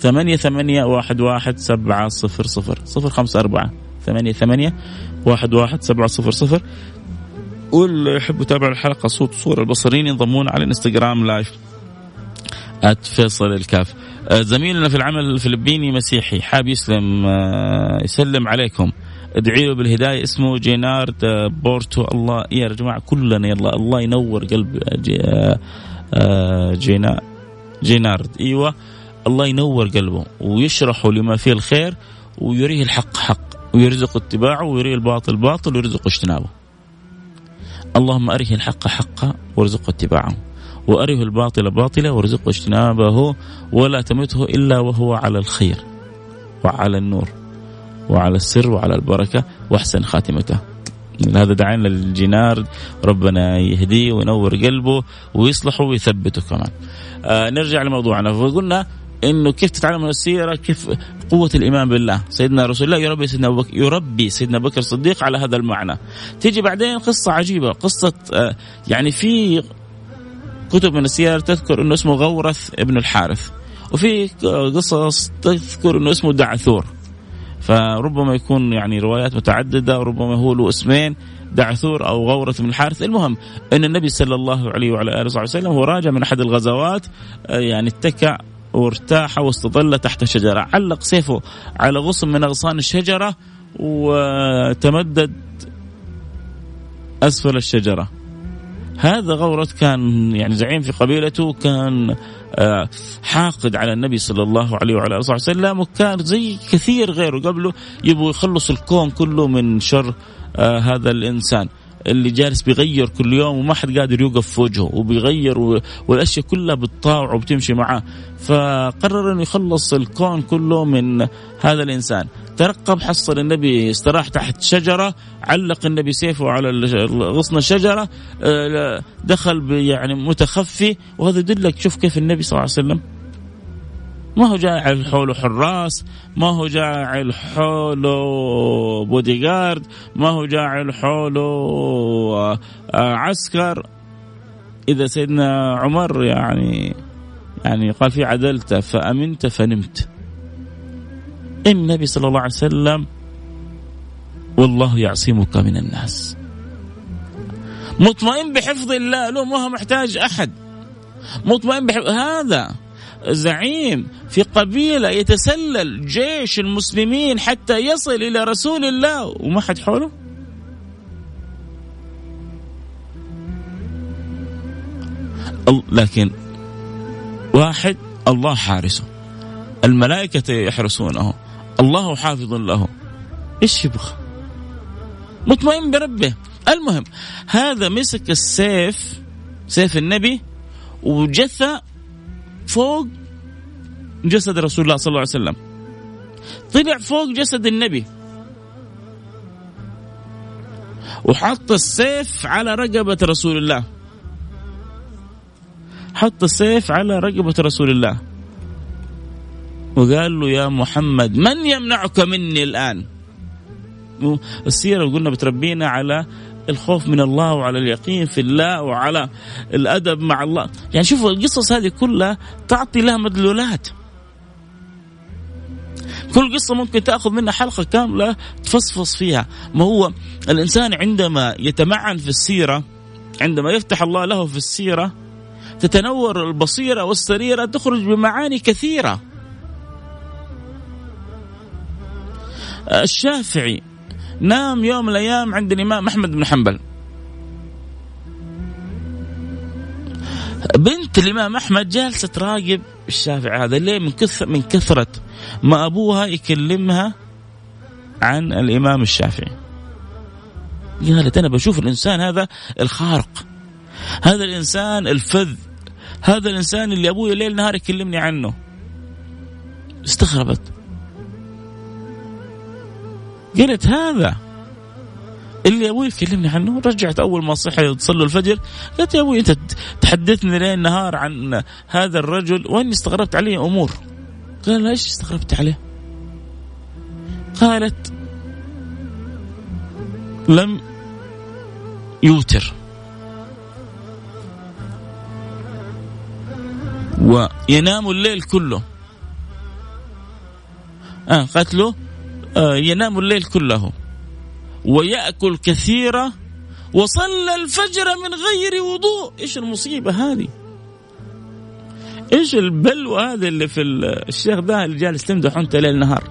ثمانية ثمانية واحد واحد سبعة صفر صفر. صفر خمسة أربعة ثمانية ثمانية واحد واحد سبعة صفر صفر. واللي يحب يتابع الحلقة صوت صورة البصريين ينضمون على الانستغرام live. at فيصل الكاف. آه، زميلنا في العمل الفلبيني مسيحي حاب يسلم آه، يسلم عليكم. ادعي له بالهداية اسمه جينارد آه، بورتو. الله يا جماعة كلنا يلا الله ينور قلب جينا جينارد أيوه. الله ينور قلبه ويشرحه لما فيه الخير ويريه الحق حق ويرزق اتباعه ويريه الباطل باطل ويرزق اجتنابه. اللهم أره الحق حقا وارزقه اتباعه وأره الباطل باطلا وارزقه اجتنابه ولا تمته إلا وهو على الخير وعلى النور وعلى السر وعلى البركة واحسن خاتمته. هذا دعانا للجنار ربنا يهديه وينور قلبه ويصلحه ويثبته كمان. آه نرجع لموضوعنا. فقلنا إنه كيف تتعلم من السيرة كيف قوة الإيمان بالله. سيدنا رسول الله يربي سيدنا أبو بكر يربي سيدنا بكر الصديق على هذا المعنى. تيجي بعدين قصة عجيبة قصة آه يعني في كتب من السير تذكر إنه اسمه غورث ابن الحارث وفي قصص تذكر إنه اسمه دعثور. فربما يكون يعني روايات متعددة وربما هو له اسمين دعثور أو غورث بن الحارث. المهم إن النبي صلى الله عليه وعلى آله وصحبه وسلم هو راجع من أحد الغزوات آه، يعني اتكى وارتاح واستظل تحت شجره علق سيفه على غصن من أغصان الشجرة وتمدد أسفل الشجرة. هذا غورث كان يعني زعيم في قبيلته كان آه، حاقد على النبي صلى الله عليه وعلى آله وسلم وكان زي كثير غيره. قبله يبغوا يخلص الكون كله من شر آه، هذا الإنسان. اللي جالس بيغير كل يوم وما حد قادر يوقف في وجهه وبيغير والأشياء كلها بتطاوع وبتمشي معاه. فقرر إنه يخلص الكون كله من هذا الإنسان. ترقب حصل النبي استراح تحت شجرة علق النبي سيفه على غصن الشجرة آه، دخل يعني متخفي. وهذا يدلك شوف كيف النبي صلى الله عليه وسلم ما هو جاعل حوله حراس ما هو جاعل حوله بودي جارد ما هو جاعل حوله آه، عسكر. إذا سيدنا عمر يعني يعني قال في عدلت فأمنت فنمت. النبي صلى الله عليه وسلم والله يعصمك من الناس. مطمئن بحفظ الله له ما هو محتاج أحد. مطمئن بحفظ هذا زعيم في قبيلة يتسلل جيش المسلمين حتى يصل إلى رسول الله. وما حد حوله؟ لكن واحد الله حارسه. الملائكة يحرسونه. الله حافظ له. إيش يبغى؟ مطمئن بربه. المهم هذا مسك السيف سيف النبي وجثى فوق جسد رسول الله صلى الله عليه وسلم. طلع فوق جسد النبي. وحط السيف على رقبة رسول الله. حط السيف على رقبة رسول الله. وقال له يا محمد من يمنعك مني الآن؟ السيرة قلنا بتربينا على الخوف من الله وعلى اليقين في الله وعلى الأدب مع الله. يعني شوفوا القصص هذه كلها تعطي لها مدلولات. كل قصة ممكن تأخذ منها حلقة كاملة تفصفص فيها. ما هو الإنسان عندما يتمعن في السيرة عندما يفتح الله له في السيرة تتنور البصيرة والسريرة تخرج بمعاني كثيرة. الشافعي نام يوم من الأيام عند الإمام أحمد بن حنبل. بنت الإمام أحمد جالسة تراقب الشافعي هذا ليه؟ من كثر من كثرة ما أبوها يكلمها عن الإمام الشافعي. قالت أنا بشوف الإنسان هذا الخارق. هذا الإنسان الفذ. هذا الإنسان اللي أبوي ليل نهار يكلمني عنه. استغربت. قلت هذا. اللي أبوي يكلمني عنه رجعت أول ما صحي تصلوا الفجر قالت يا أبوي أنت تحدثني ليل نهار عن هذا الرجل وإني استغربت عليه أمور. قال إيش استغربت عليه؟ قالت لم يوتر. وينام الليل كله. آه قالت له ينام الليل كله. ويأكل كثيرا وصلى الفجر من غير وضوء. إيش المصيبة هذه؟ إيش البلوى هذه اللي في الشيخ ده اللي جالس تمدح انت ليل نهار؟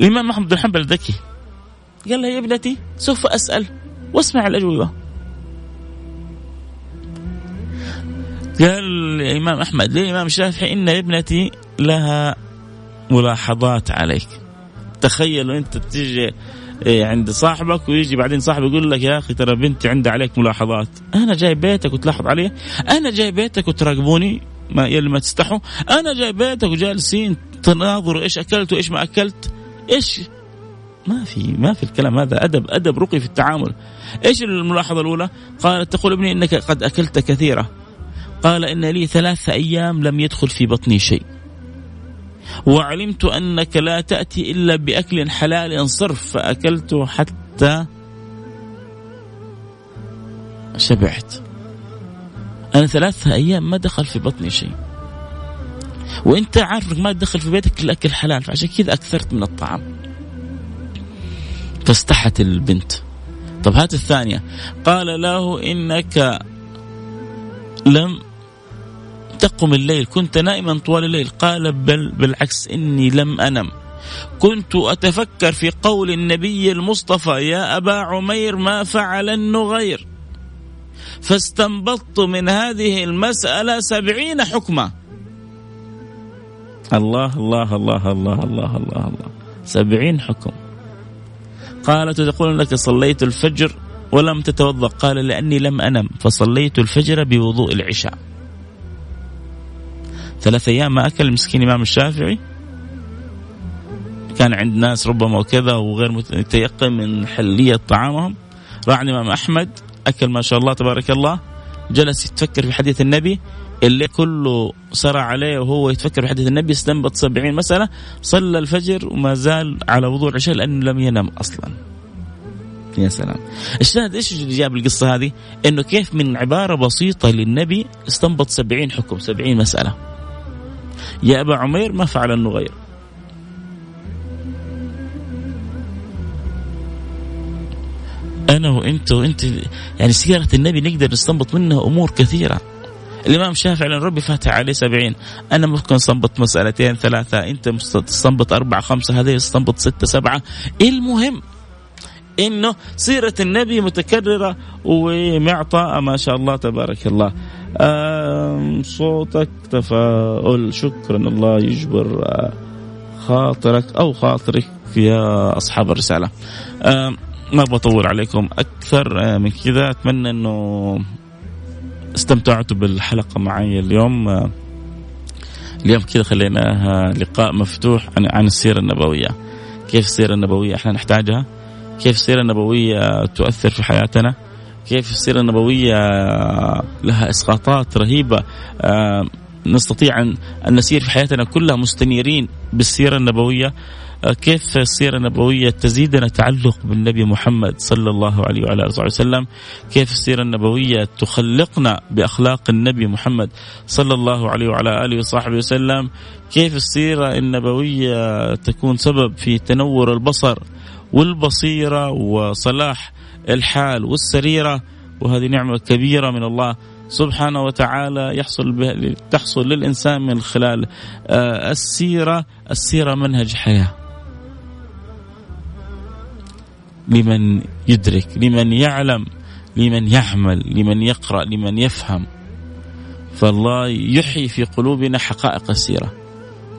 الإمام أحمد بن حنبل ذكي. قال لها يا ابنتي سوف أسأل. واسمع الأجوبة. قال الإمام أحمد للإمام الشافعي إن ابنتي لها ملاحظات عليك. تخيلوا انت تيجي إيه، عند صاحبك ويجي بعدين صاحبه يقول لك يا أخي ترى بنتي عندها عليك ملاحظات. أنا جاي بيتك وتلاحظ علي؟ أنا جاي بيتك وتراقبوني؟ ما يلي ما تستحوا. أنا جاي بيتك وجالسين تناظروا إيش أكلت وإيش ما أكلت. إيش؟ ما في ما في الكلام هذا. أدب أدب رقي في التعامل. إيش الملاحظة الأولى؟ قالت تقول ابني إنك قد أكلت كثيرا قال إن لي ثلاثة أيام لم يدخل في بطني شيء. وعلمت أنك لا تأتي إلا بأكل حلال صرف فأكلت حتى شبعت. أنا ثلاثة أيام ما دخل في بطني شيء. وانت عارف انك ما تدخل في بيتك الأكل حلال فعشان كذا أكثرت من الطعام. فاستحت البنت. طب هات الثانية. قال له إنك لم تقم الليل كنت نائما طوال الليل. قال بل بالعكس إني لم أنم. كنت أتفكر في قول النبي المصطفى يا أبا عمير ما فعل النغير. فاستنبطت من هذه المسألة سبعين حكمة الله الله الله الله الله الله الله. سبعين حكم. قالت تقول لك صليت الفجر ولم تتوضأ. قال لأني لم أنم فصليت الفجر بوضوء العشاء. ثلاث أيام ما أكل مسكين الامام الشافعي. كان عند ناس ربما وكذا وغير متيقن من حلية طعامهم. راح الامام أحمد أكل ما شاء الله تبارك الله. جلس يتفكر في حديث النبي الليل كله سرى عليه وهو يتفكر في حديث النبي استنبط سبعين مسألة صلى الفجر وما زال على وضوء العشاء لأنه لم ينم أصلا. يا سلام. الشاهد إيش اللي جاب القصة هذه؟ إنه كيف من عبارة بسيطة للنبي استنبط سبعين حكم سبعين مسألة. يا أبا عمير ما فعل النغير أنا وأنت وأنت يعني سيرة النبي نقدر نستنبط منها أمور كثيرة. الإمام الشافعي لأن ربي فاتح عليه سبعين. أنا ممكن أستنبط مسألتين ثلاثة أنت تستنبط أربعة خمسة هذه يستنبط ستة سبعة. المهم إنه سيرة النبي متكررة ومعطاء ما شاء الله تبارك الله. صوتك تفاؤل. شكرا. الله يجبر آه، خاطرك أو خاطرك يا أصحاب الرسالة. ما أبغى أطول عليكم. أكثر آه، من كذا. أتمنى إنه استمتعتوا بالحلقة معي اليوم. اليوم كذا خليناها لقاء مفتوح عن عن السيرة النبوية. كيف السيرة النبوية إحنا نحتاجها؟ كيف السيرة النبوية تؤثر في حياتنا؟ كيف السيرة النبوية لها إسقاطات رهيبة. آه، نستطيع ان نسير في حياتنا كلها مستنيرين بالسيرة النبوية. كيف السيرة النبوية تزيدنا تعلق بالنبي محمد صلى الله عليه وعلى آله وسلم؟ كيف السيرة النبوية تخلقنا بأخلاق النبي محمد صلى الله عليه وعلى آله وصحبه وسلم؟ كيف السيرة النبوية تكون سبب في تنور البصر والبصيرة وصلاح الحال والسريرة وهذه نعمة كبيرة من الله سبحانه وتعالى يحصل تحصل للإنسان من خلال آه، السيرة السيرة منهج حياة. لمن يدرك لمن يعلم لمن يعمل لمن يقرأ لمن يفهم. فالله يحيي في قلوبنا حقائق السيرة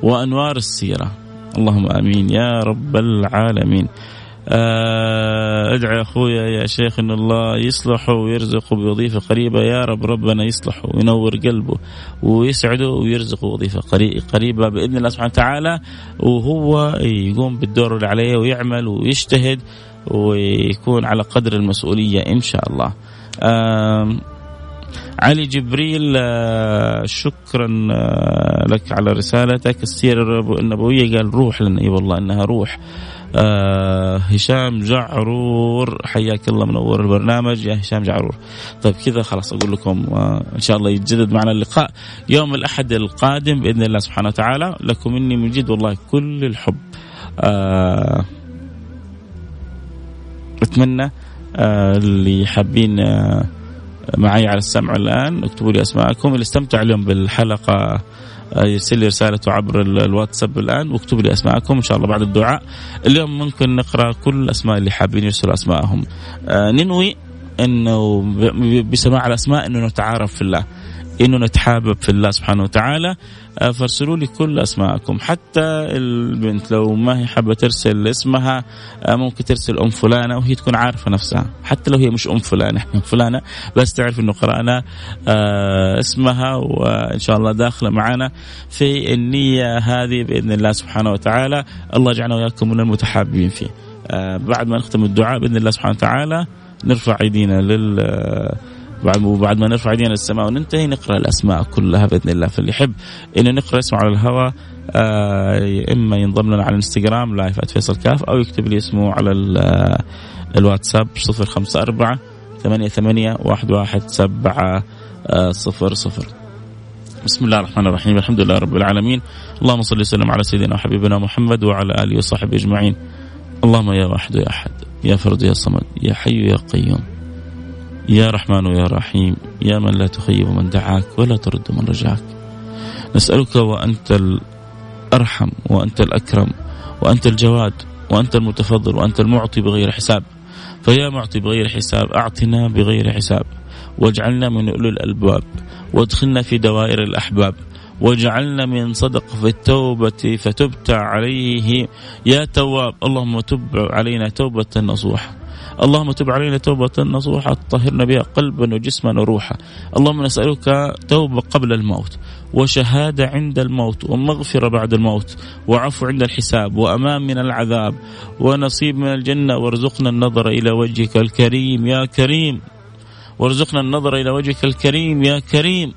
وأنوار السيرة. اللهم آمين. يا رب العالمين. ادعي أخويا يا شيخ إن الله يصلحه ويرزقه بوظيفة قريبة. يا رب ربنا يصلحه وينور قلبه ويسعده ويرزقه وظيفة قريبة بإذن الله سبحانه وتعالى. وهو يقوم بالدور اللي عليه ويعمل ويجتهد ويكون على قدر المسؤولية إن شاء الله. علي جبريل آه، شكرا آه، لك على رسالتك. السيرة النبوية قال روح لنا. إي والله إنها روح. آه هشام جعرور حياك الله منور البرنامج. يا هشام جعرور. طيب كذا خلاص أقول لكم آه إن شاء الله يتجدد معنا اللقاء يوم الأحد القادم بإذن الله سبحانه وتعالى. لكم مني من جد والله كل الحب. آه أتمنى آه اللي حابين آه معي على السمع الآن اكتبوا لي أسماءكم. اللي استمتع اليوم بالحلقة يرسل لي رسالته عبر الواتساب الآن واكتبوا لي أسماءكم إن شاء الله بعد الدعاء. اليوم ممكن نقرأ كل الأسماء اللي حابين يرسلوا أسماءهم. آه، ننوي إنه بسماع الأسماء إنه نتعارف في الله. إنه نتحابب في الله سبحانه وتعالى. آه، فارسلوا لي كل أسماءكم. حتى البنت لو ما هي حابة ترسل اسمها آه، ممكن ترسل أم فلانة وهي تكون عارفة نفسها. حتى لو هي مش أم فلانة ام فلانة بس تعرف إنه قرأنا آه، اسمها وإن شاء الله داخلة معنا في النية هذه بإذن الله سبحانه وتعالى. الله يجعلنا وإياكم من المتحابين فيه. بعد ما نختم الدعاء بإذن الله سبحانه وتعالى نرفع إيدينا لل وبعد ما نرفع ايدينا للسماء وننتهي نقرأ الأسماء كلها بإذن الله. فاللي يحب إنه نقرأ اسمه على الهواء آه إما ينضم لنا على الإنستغرام لايف @فيصل كاف أو يكتب لي اسمه على الواتساب 054 ثمانية ثمانية واحد واحد سبعة آه، صفر صفر. بسم الله الرحمن الرحيم الحمد لله رب العالمين. اللهم صل وسلم على سيدنا وحبيبنا محمد وعلى آله وصحبه أجمعين. اللهم يا واحد يا أحد يا فرد يا صمد يا حي يا قيوم. يا رحمن يا رحيم يا من لا تخيب من دعاك ولا ترد من رجاك. نسألك وأنت الأرحم وأنت الأكرم وأنت الجواد وأنت المتفضل وأنت المعطي بغير حساب. فيا معطي بغير حساب أعطنا بغير حساب. واجعلنا من أولي الألباب وادخلنا في دوائر الأحباب. واجعلنا من صدق في التوبة فتبت عليه. يا تواب اللهم تب علينا توبة نصوحة. اللهم تب علينا توبة نصوحة طهرنا بها قلبا وجسما وروحا. اللهم نسألك توبة قبل الموت وشهادة عند الموت ومغفرة بعد الموت وعفو عند الحساب وأمان من العذاب ونصيب من الجنة. وارزقنا النظر إلى وجهك الكريم يا كريم. وارزقنا النظر إلى وجهك الكريم يا كريم.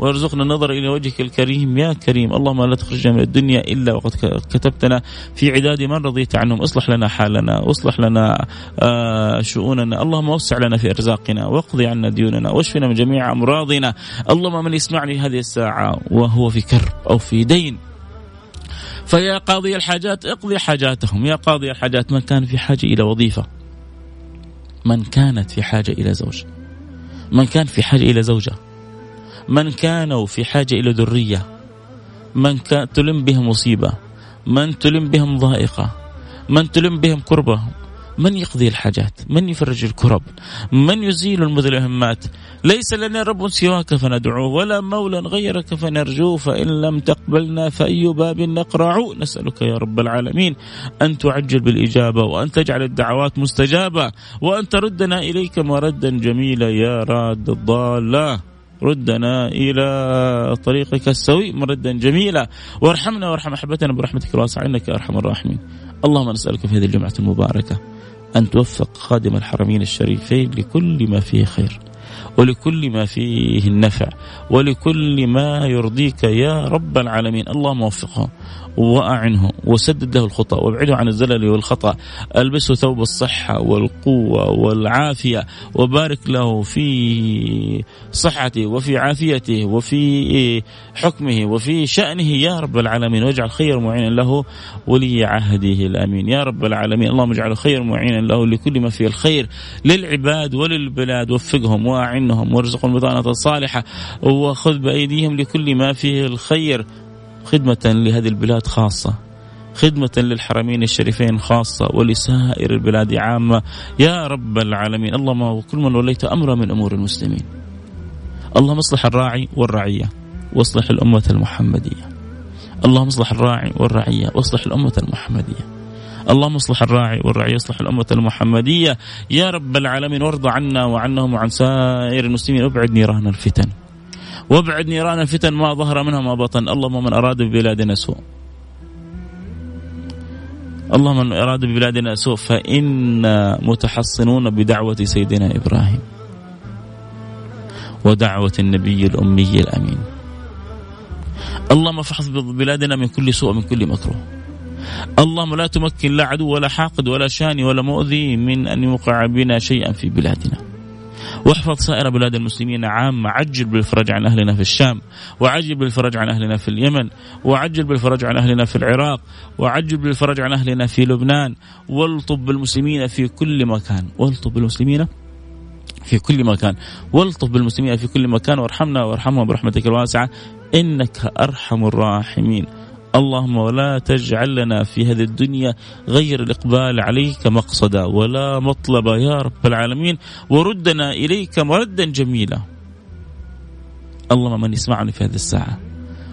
ويرزقنا النظر إلى وجهك الكريم. يا كريم اللهم لا تخرجنا من الدنيا إلا وقد كتبتنا في عداد من رضيت عنهم. اصلح لنا حالنا واصلح لنا آه، شؤوننا. اللهم وسع لنا في أرزاقنا واقضي عنا ديوننا واشفنا من جميع أمراضنا. اللهم من يسمعني هذه الساعة وهو في كرب أو في دين. فيا قاضي الحاجات اقضي حاجاتهم. يا قاضي الحاجات من كان في حاجة إلى وظيفة؟ من كانت في حاجة إلى زوج. من كان في حاجة إلى زوجة؟ من كانوا في حاجة إلى ذرية من تلم بهم مصيبة من تلم بهم ضائقة من تلم بهم كربة من يقضي الحاجات؟ من يفرج الكرب؟ من يزيل المذلهمات؟ ليس لنا رب سواك فندعوه ولا مولى غيرك فنرجوه فإن لم تقبلنا فأي باب نقرع؟ نسألك يا رب العالمين أن تعجل بالإجابة وأن تجعل الدعوات مستجابة وأن تردنا إليك مردا جميلا يا راد الضالة. ردنا إلى طريقك السوي مردا جميلا. وارحمنا وارحم أحبتنا برحمتك الواسعة إنك أرحم الراحمين. اللهم نسألك في هذه الجمعة المباركة أن توفق خادم الحرمين الشريفين لكل ما فيه خير. ولكل ما فيه النفع ولكل ما يرضيك يا رب العالمين. اللهم وفقه وأعنه وسدد له الخطأ وابعده عن الزلل والخطأ. ألبسه ثوب الصحة والقوة والعافية وبارك له في صحته وفي عافيته وفي حكمه وفي شأنه يا رب العالمين. واجعل خير معين له ولي عهده الأمين. يا رب العالمين اللهم اجعله خير معين له لكل ما فيه الخير للعباد وللبلاد. وفقهم وأعنهم وارزقهم البطانة الصالحة وخذ بأيديهم لكل ما فيه الخير. خدمة لهذه البلاد خاصة. خدمة للحرمين الشريفين خاصة. ولسائر البلاد عامة. يا رب العالمين. اللهم وكل من وليت أمر من أمور المسلمين. اللهم اصلح الراعي والرعية. واصلح الأمة المحمدية. اللهم اصلح الراعي والرعية. واصلح الأمة المحمدية. اللهم اصلح الراعي والرعية واصلح الأمة المحمدية. يا رب العالمين وارض عنا وعنهم وعن سائر المسلمين. وابعد نيران الفتن. وابعد نيران الفتن ما ظهر منها ما بطن. اللهم من أراد ببلادنا سوء. اللهم من أراد ببلادنا سوء فإنا متحصنون بدعوة سيدنا إبراهيم ودعوة النبي الأمي الأمين. اللهم فحص بلادنا من كل سوء من كل مكروه. اللهم لا تمكن لا عدو ولا حاقد ولا شاني ولا مؤذي من أن يوقع بنا شيئا في بلادنا. واحفظ سائر بلاد المسلمين عامة عجل بالفرج عن أهلنا في الشام وعجل بالفرج عن أهلنا في اليمن وعجل بالفرج عن أهلنا في العراق وعجل بالفرج عن أهلنا في لبنان. والطب بالمسلمين في كل مكان والطب بالمسلمين في كل مكان والطف بالمسلمين في كل مكان. وارحمنا وارحمهم برحمتك الواسعة إنك أرحم الراحمين. اللهم ولا تجعل لنا في هذه الدنيا غير الإقبال عليك مقصدا ولا مطلبا يا رب العالمين. وردنا إليك مردا جميلا. اللهم من يسمعني في هذه الساعة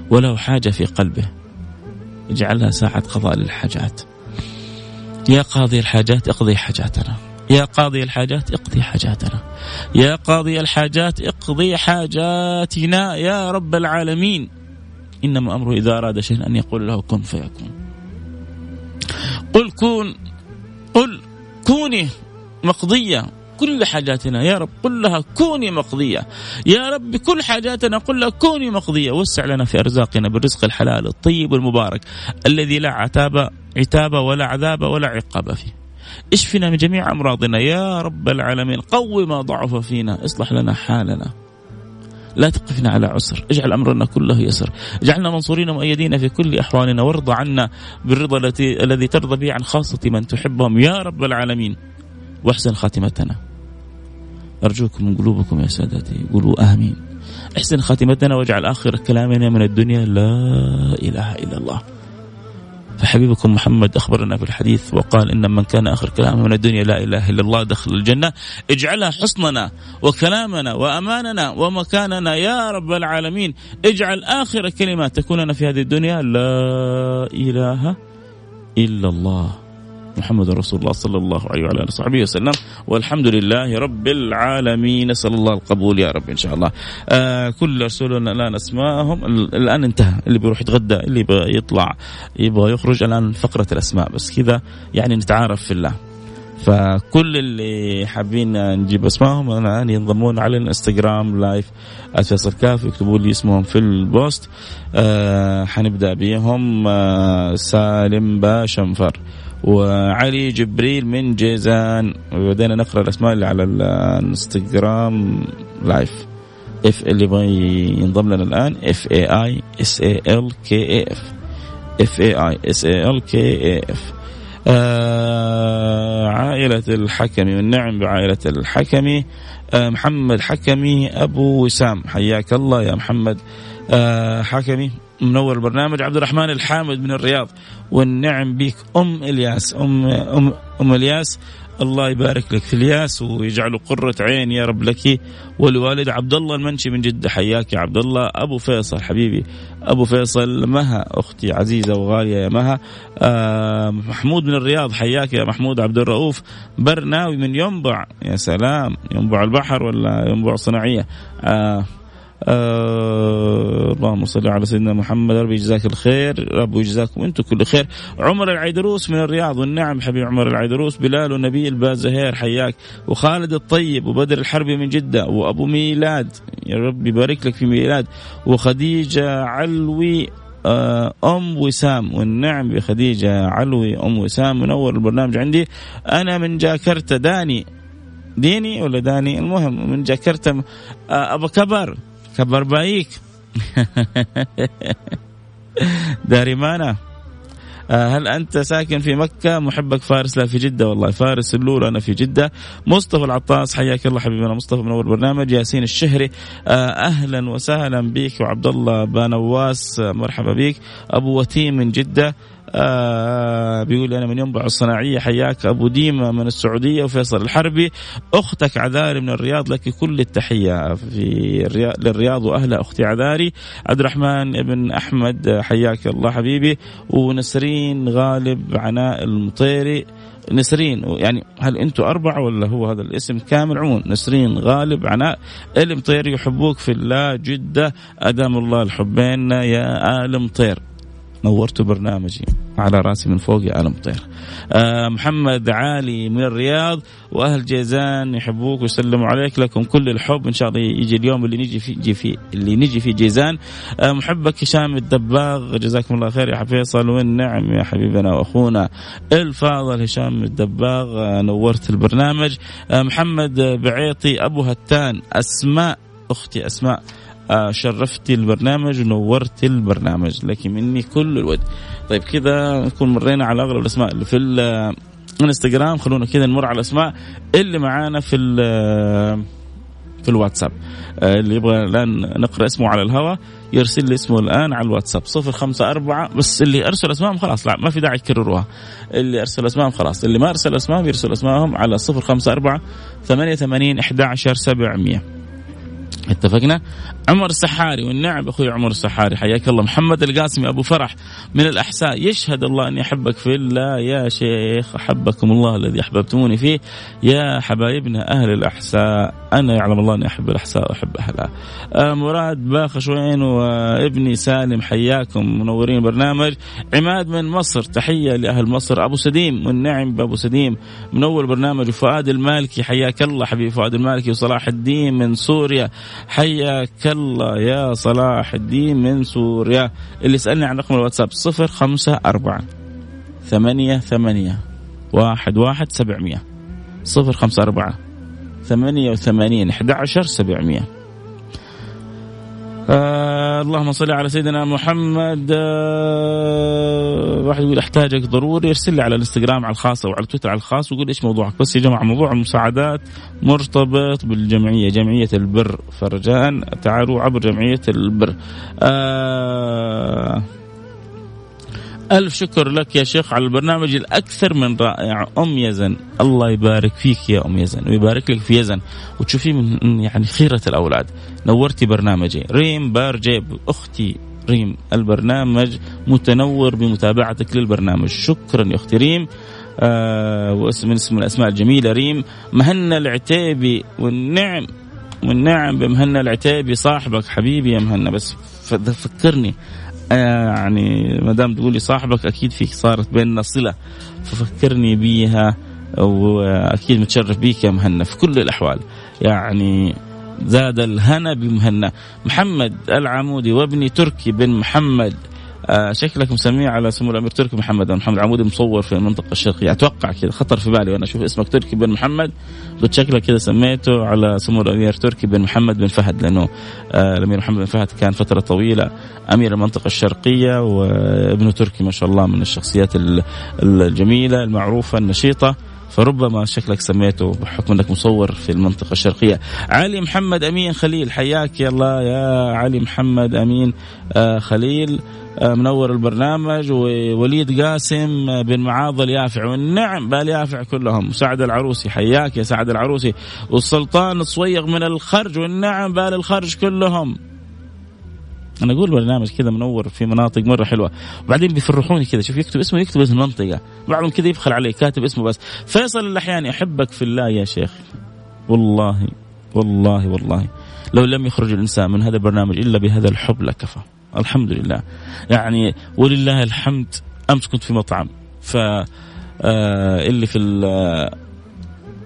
وله حاجة في قلبه اجعلها ساعة قضاء للحاجات. يا قاضي الحاجات اقضي حاجاتنا. يا قاضي الحاجات اقضي حاجاتنا. يا قاضي الحاجات اقضي حاجاتنا يا رب العالمين. إنما أمره إذا أراد شيئا أن يقول له كن فيكون. قل كون قل كوني مقضية كل حاجاتنا. يا رب كلها كوني مقضية. يا رب كل حاجاتنا كلها كوني مقضية. وسع لنا في أرزاقنا بالرزق الحلال الطيب المبارك الذي لا عتاب عتاب ولا عذاب ولا عقاب فيه. اشفنا من جميع أمراضنا. يا رب العالمين قوي ما ضعف فينا. اصلح لنا حالنا. لا تقفنا على عسر. اجعل أمرنا كله يسر. اجعلنا منصورين مؤيدين في كل أحوالنا. وارض عنا بالرضا التي الذي ترضى به عن خاصة من تحبهم. يا رب العالمين. واحسن خاتمتنا. أرجوكم من قلوبكم يا سادتي. قولوا آمين. احسن خاتمتنا واجعل آخر كلامنا من الدنيا. لا إله إلا الله. فحبيبكم محمد أخبرنا في الحديث وقال إن من كان آخر كلامه من الدنيا لا إله إلا الله دخل الجنة. اجعلها حصننا وكلامنا وأماننا ومكاننا يا رب العالمين. اجعل آخر كلمة تكون لنا في هذه الدنيا. لا إله إلا الله. محمد رسول الله صلى الله عليه وعلى آله وصحبه وسلم. والحمد لله رب العالمين. نسأل الله القبول يا رب إن شاء الله. آه كل رسولنا الآن أسماءهم الآن انتهى. اللي بيروح يتغدى اللي يطلع يبغى يخرج الآن فقرة الأسماء. بس كذا يعني نتعارف في الله. فكل اللي حابين نجيب اسمائهم الآن ينضمون على الإنستغرام live فيصل كاف. يكتبوا لي اسمهم في ال post. آه حنبدأ بهم آه سالم باشنفر. وعلي جبريل من جيزان. وبدينا نقرأ الأسماء اللي على الانستغرام live. F اللي يبغى ينضم لنا الآن. F A I S A L K A F F A I S A L K A F عائلة الحكمي والنعم بعائلة الحكمي. آه محمد حكمي أبو وسام. حياك الله يا محمد. آه حكمي. منور البرنامج عبد الرحمن الحامد من الرياض. والنعم بك أم إلياس. أم أم أم إلياس الله يبارك لك في الياس ويجعله قرة عين يا رب لك. ولوالد عبد الله المنشي من جدة حياك يا عبد الله أبو فيصل حبيبي أبو فيصل مها أختي عزيزة وغالية يا مها. آه محمود من الرياض حياك يا محمود عبد الرؤوف. برناوي من ينبع يا سلام. ينبع البحر ولا ينبع صناعية؟ آه آه اللهم صل على سيدنا محمد. ربي يجزاك الخير. ربي يجزاكم أنتم كل خير. عمر العيدروس من الرياض والنعم حبيب عمر العيدروس. بلال ونبيل بازهير حياك. وخالد الطيب وبدر الحربي من جدة. وأبو ميلاد يا رب يبارك لك في ميلاد. وخديجة علوي آه، أم وسام. والنعم بخديجة علوي أم وسام. منور البرنامج عندي. أنا من جاكرتا. داني. ديني ولا داني؟ المهم من جاكرتا. آه، أبو كبر. كبر بايك داريمانا آه، هل أنت ساكن في مكة؟ محبك فارس؟ لا في جدة والله. فارس اللور أنا في جدة. مصطفى العطاس حياك الله حبيبنا مصطفى من أول برنامج. ياسين الشهري آه، أهلا وسهلا بك وعبد الله بنواس آه، مرحبا بك أبو وتيم من جدة. آه بيقول أنا من ينبع الصناعيه حياك أبو ديمه من السعودية وفيصل الحربي. أختك عذاري من الرياض لك كل التحية في الرياض للرياض واهلها أختي عذاري. عبد الرحمن بن أحمد حياك الله حبيبي. ونسرين غالب عناء المطيري. نسرين يعني هل أنتم أربعة ولا هو هذا الاسم كامل عموما؟ نسرين غالب عناء. المطير يحبوك في الله جدة. أدام الله الحبين يا آل مطير. نورتوا برنامجي على راسي من فوق يا عالم طير آه محمد علي من الرياض وأهل جيزان يحبوك ويسلموا عليك. لكم كل الحب. إن شاء الله يجي اليوم اللي نجي في يجي في اللي نجي في جيزان. آه محبك هشام الدباغ جزاكم الله خير يا فيصل. والنعم يا حبيبنا وأخونا الفاضل هشام الدباغ. آه نورت البرنامج. آه محمد بعيطي أبو هتان أسماء أختي أسماء. شرفتي البرنامج ونورتي البرنامج لك مني كل الود. طيب كذا نكون مرينا على أغلب الأسماء اللي في الإنستغرام. خلونا كذا نمر على الأسماء اللي معانا في في الواتساب. آه، اللي يبغى الآن نقرأ اسمه على الهواء يرسل لي اسمه الآن على الواتساب. صفر خمسة أربعة بس اللي أرسل أسمائهم خلاص لا ما في داعي يكرروها. اللي أرسل أسمائهم خلاص اللي ما أرسل أسمائهم يرسل أسمائهم على صفر خمسة أربعة ثمانية ثمانين أحد عشر سبعمية. اتفقنا؟ عمر السحاري والنعم أخوي عمر السحاري حياك الله. محمد القاسمي أبو فرح من الأحساء. يشهد الله أني أحبك في الله يا شيخ. أحبكم الله الذي أحببتموني فيه يا حبايبنا أهل الأحساء. أنا يعلم الله أني أحب الأحساء وأحب أهلها. آه مراد باخشوين وابني سالم حياكم. منورين البرنامج عماد من مصر تحية لأهل مصر. أبو سديم والنعم بأبو سديم. منور البرنامج وفؤاد المالكي حياك الله حبيبي فؤاد المالكي. وصلاح الدين من سوريا حياك الله يا صلاح الدين من سوريا. اللي يسألني عن رقم الواتساب صفر خمسة أربعة ثمانية ثمانية واحد واحد سبعمية. صفر خمسة أربعة ثمانية وثمانين أحد عشر سبعمية. آه اللهم صل على سيدنا محمد. آه واحد يقول أحتاجك ضروري. ارسل لي على الإنستغرام على الخاص أو على تويتر على الخاص وقول إيش موضوعك. بس يا جماعة موضوع المساعدات مرتبط بالجمعية جمعية البر. فرجاء تعالوا عبر جمعية البر. آه ألف شكر لك يا شيخ على البرنامج الأكثر من رائع. أم يزن الله يبارك فيك يا أم يزن ويبارك لك في يزن. وتشوفي من يعني خيرة الأولاد. نورتي برنامجي. ريم بارجيب أختي ريم. البرنامج متنور بمتابعتك للبرنامج. شكرا يا أختي ريم. آه واسم اسم الأسماء الجميلة ريم. مهنا العتيبي والنعم والنعم بمهنا العتيبي. صاحبك حبيبي يا مهنا. بس فكرني. يعني ما دام تقولي صاحبك أكيد فيك صارت بيننا صلة. ففكرني بيها وأكيد متشرف بيك يا مهنا في كل الأحوال. يعني زاد الهنا بمهنا محمد العمودي وابني تركي بن محمد آه شكلك مسميه على سمو الأمير تركي محمد محمد عمودي مصور في المنطقة الشرقية. أتوقع كذا خطر في بالي وأنا أشوف اسمك تركي بن محمد. قلت شكلك كذا سميته على سمو الأمير تركي بن محمد بن فهد لأنه آه الأمير محمد بن فهد كان فترة طويلة أمير المنطقة الشرقية وابنه تركي ما شاء الله من الشخصيات الجميلة المعروفة النشيطة. فربما شكلك سميته بحكم انك مصور في المنطقة الشرقية. علي محمد أمين خليل حياك يا الله يا علي محمد أمين. آه خليل آه منور البرنامج ووليد قاسم بن معاذ اليافع. والنعم باليافع كلهم. سعد العروسي حياك يا سعد العروسي. والسلطان الصويغ من الخرج والنعم بال الخرج كلهم. أنا أقول برنامج كذا منور في مناطق مرة حلوة. وبعدين بيفرحوني كذا. شوف يكتب اسمه يكتب اسم المنطقة بعضهم كذا يبخل عليه كاتب اسمه بس. فيصل الأحياني أحبك في الله يا شيخ. والله والله والله. لو لم يخرج الإنسان من هذا البرنامج إلا بهذا الحب لكفى. الحمد لله. يعني ولله الحمد أمس كنت في مطعم. ف آه اللي في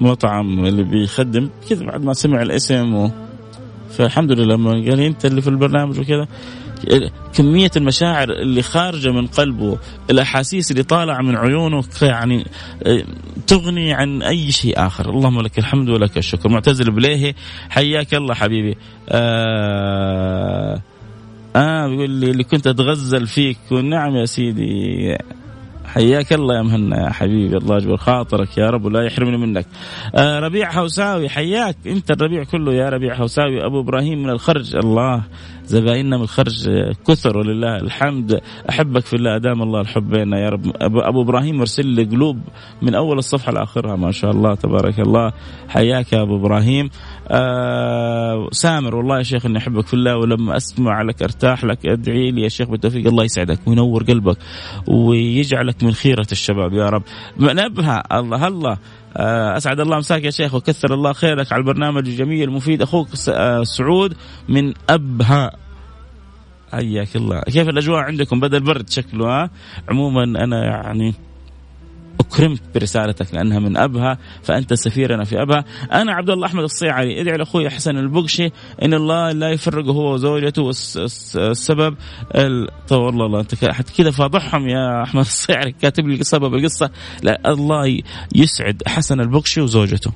المطعم اللي بيخدم كذا بعد ما سمع الاسم و فالحمد لله لما قال أنت اللي في البرنامج وكذا. كمية المشاعر اللي خارجة من قلبه الأحاسيس اللي طالعة من عيونه يعني تغني عن أي شيء آخر. اللهم لك الحمد ولك الشكر. معتز البليهي حياك الله حبيبي. آه آه بيقول لي اللي كنت أتغزل فيك. ونعم يا سيدي. حياك الله يا مهنا يا حبيبي. الله يجبر خاطرك يا رب ولا يحرمني منك. آه ربيع هوساوي حياك انت الربيع كله يا ربيع هوساوي أبو إبراهيم من الخرج. الله. زبايننا من الخرج كثر ولله الحمد. أحبك في الله أدام الله الحب بيننا يا رب. أبو إبراهيم مرسل لي قلوب من أول الصفحة لآخرها ما شاء الله تبارك الله. حياك يا أبو إبراهيم. آه سامر والله يا شيخ إني أحبك في الله ولما أسمع لك أرتاح لك أدعي لي يا شيخ بالتوفيق. الله يسعدك وينور قلبك ويجعلك من خيرة الشباب يا رب. نبهة الله الله. أسعد الله مساك يا شيخ وكثر الله خيرك على البرنامج الجميل المفيد. أخوك آه، سعود من أبها. حياك الله. كيف الأجواء عندكم بدا البرد شكله ها؟ عموما أنا يعني أكرمت برسالتك لأنها من أبها فأنت سفيرنا في أبها. أنا عبد الله أحمد الصيعري ادعي لأخوي حسن البقشي إن الله لا يفرقه هو وزوجته والسبب طيب والله الله أنت كذا فاضحهم يا أحمد الصيعري كاتب لي سبب القصة. لا الله يسعد حسن البقشي وزوجته.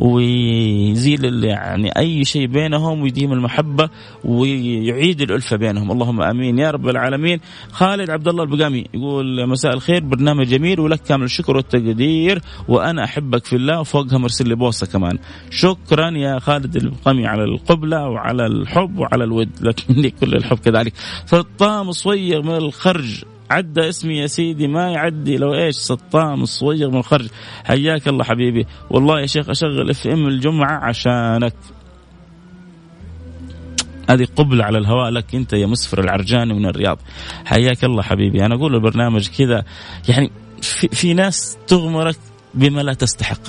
ويزيل يعني أي شيء بينهم ويديم المحبة ويعيد الألفة بينهم. اللهم آمين. يا رب العالمين. خالد عبد الله البقامي يقول مساء الخير برنامج جميل ولك كامل الشكر والتقدير وأنا أحبك في الله وفوقها مرسل لي بوصة كمان. شكرا يا خالد البقامي على القبلة وعلى الحب وعلى الود. لك مني كل الحب كذلك. فطام صويغ من الخرج. عدى اسمي يا سيدي ما يعدي. لو إيش؟ سطام الصويغ من الخرج. حياك الله حبيبي. والله يا شيخ أشغل اف إم الجمعة عشانك. هذه قبلة على الهواء لك أنت يا مسفر العرجاني من الرياض. حياك الله حبيبي. أنا أقول البرنامج كذا يعني في, في ناس تغمرك بما لا تستحق.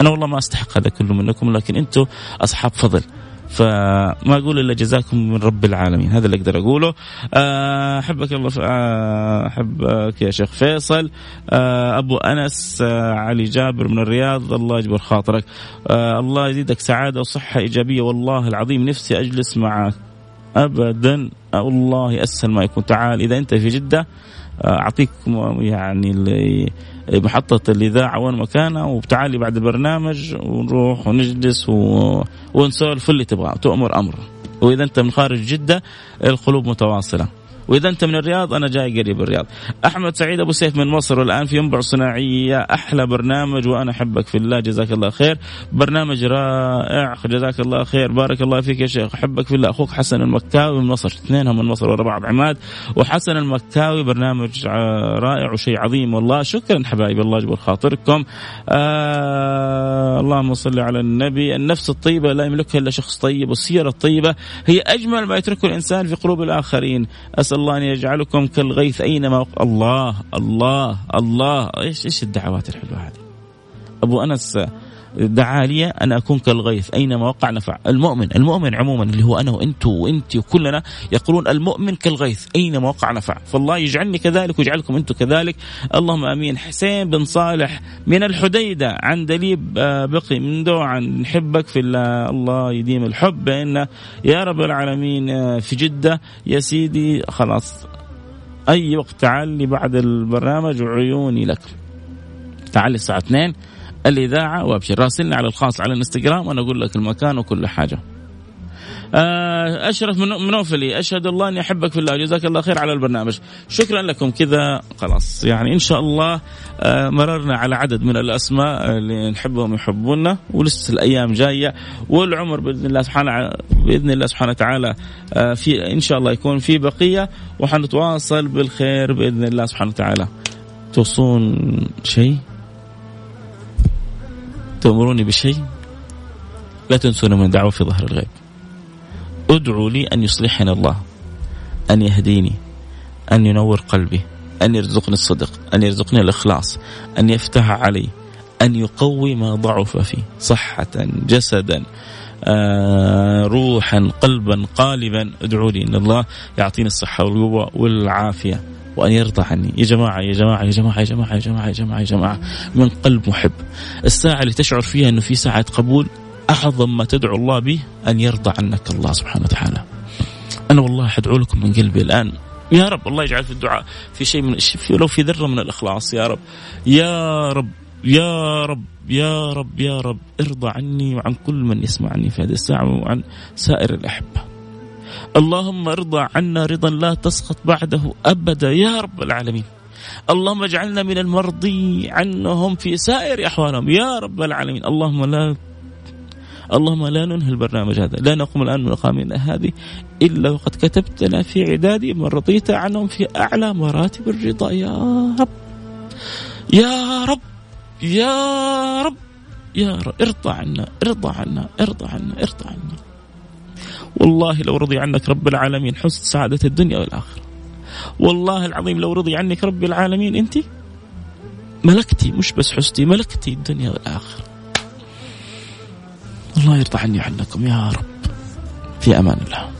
أنا والله ما أستحق هذا كله منكم لكن أنتم أصحاب فضل. فما أقول إلا جزاكم من رب العالمين. هذا اللي أقدر أقوله. آه، أحبك الله آه، أحبك يا شيخ فيصل. آه، أبو أنس علي جابر من الرياض. الله يجبر خاطرك. الله يزيدك سعادة وصحة إيجابية. والله العظيم نفسي أجلس معك ابدا. والله أسهل ما يكون. تعال إذا أنت في جدة أعطيك يعني محطة الإذاعة وين مكانها وتعالي بعد البرنامج ونروح ونجلس و... ونسولف اللي تبغاه. تؤمر أمر. وإذا أنت من خارج جدة القلوب متواصلة. وإذا أنت من الرياض أنا جاي قريب الرياض. أحمد سعيد أبو سيف من مصر والان في ينبع صناعية أحلى برنامج وأنا أحبك في الله جزاك الله خير. برنامج رائع جزاك الله خير بارك الله فيك يا شيخ أحبك في الله. أخوك حسن المكاوي من مصر اثنينهم من مصر ورا بعض عماد. وحسن المكاوي برنامج رائع وشيء عظيم والله. شكرا حبايبي الله يجبر خاطركم. آه اللهم صل على النبي. النفس الطيبة لا يملكها إلا شخص طيب والسيرة الطيبة هي أجمل ما يتركه الإنسان في قلوب الآخرين. أسأل الله أن يجعلكم كالغيث أينما. الله الله الله إيش إيش الدعوات الحلوة هذه أبو أنس دعا لي أن أكون كالغيث أينما وقع نفع. المؤمن المؤمن عموما اللي هو أنا وأنت وأنت وكلنا يقولون المؤمن كالغيث أينما وقع نفع. فالله يجعلني كذلك ويجعلكم أنتم كذلك. اللهم أمين. حسين بن صالح من الحديدة عن دليب آه، بقي من دوعا نحبك في الله. الله يديم الحب. إن يا رب العالمين آه، في جدة يا سيدي خلاص. أي وقت تعال لي بعد البرنامج وعيوني لك. تعال الساعة 2 الإذاعة وأبشر. راسلني على الخاص على الإنستغرام وأنا أقول لك المكان وكل حاجة. آه، أشرف منوفلي أشهد الله أني أحبك في الله. جزاك الله خير على البرنامج. شكرا لكم. كذا خلاص. يعني إن شاء الله آه، مررنا على عدد من الأسماء اللي نحبهم يحبونا ولسه الأيام جاية والعمر بإذن الله سبحانه بإذن الله سبحانه وتعالى آه، في إن شاء الله يكون في بقية وحنتواصل بالخير بإذن الله سبحانه وتعالى. توصون شيء؟ تأمروني بشيء لا تنسون من دعوة في ظهر الغيب. ادعوا لي أن يصلحني الله أن يهديني أن ينور قلبي أن يرزقني الصدق أن يرزقني الإخلاص أن يفتح علي أن يقوي ما ضعف فيه صحة جسدا آه روحا قلبا قالبا. ادعوا لي إن الله يعطيني الصحة والقوة والعافية. وأن يرضى عني يا جماعة يا جماعة يا جماعة يا جماعة يا جماعة يا جماعة يا جماعة. من قلب محب. الساعة اللي تشعر فيها أنه في ساعة قبول أعظم ما تدعو الله به أن يرضى عنك الله سبحانه وتعالى. أنا والله حدعو لكم من قلبي الآن. يا رب الله يجعل في الدعاء في شيء من في لو في ذرة من الإخلاص يا رب. يا رب يا رب يا رب يا رب. ارضى عني وعن كل من يسمعني في هذه الساعة وعن سائر الأحبة. اللهم ارضى عنا رضا لا تسخط بعده أبدا يا رب العالمين. اللهم اجعلنا من المرضي عنهم في سائر أحوالهم يا رب العالمين. اللهم لا اللهم لا ننهي البرنامج هذا لا نقوم الآن من هذه إلا وقد كتبت لنا في عدادي من رضيت عنهم في أعلى مراتب الرضا يا رب. يا رب يا رب يا رب. ارضى عنا ارضى عنا ارضى عنا ارضى عنا. والله لو رضي عنك رب العالمين حسن سعادة الدنيا والآخرة. والله العظيم لو رضي عنك رب العالمين أنت ملكتي مش بس حستي ملكتي الدنيا والآخرة. الله يرضى عني وعنكم يا رب. في أمان الله.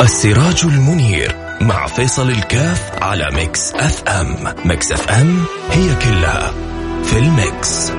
السراج المنير. مع فيصل الكاف على Mix FM. Mix FM هي كلها في الميكس.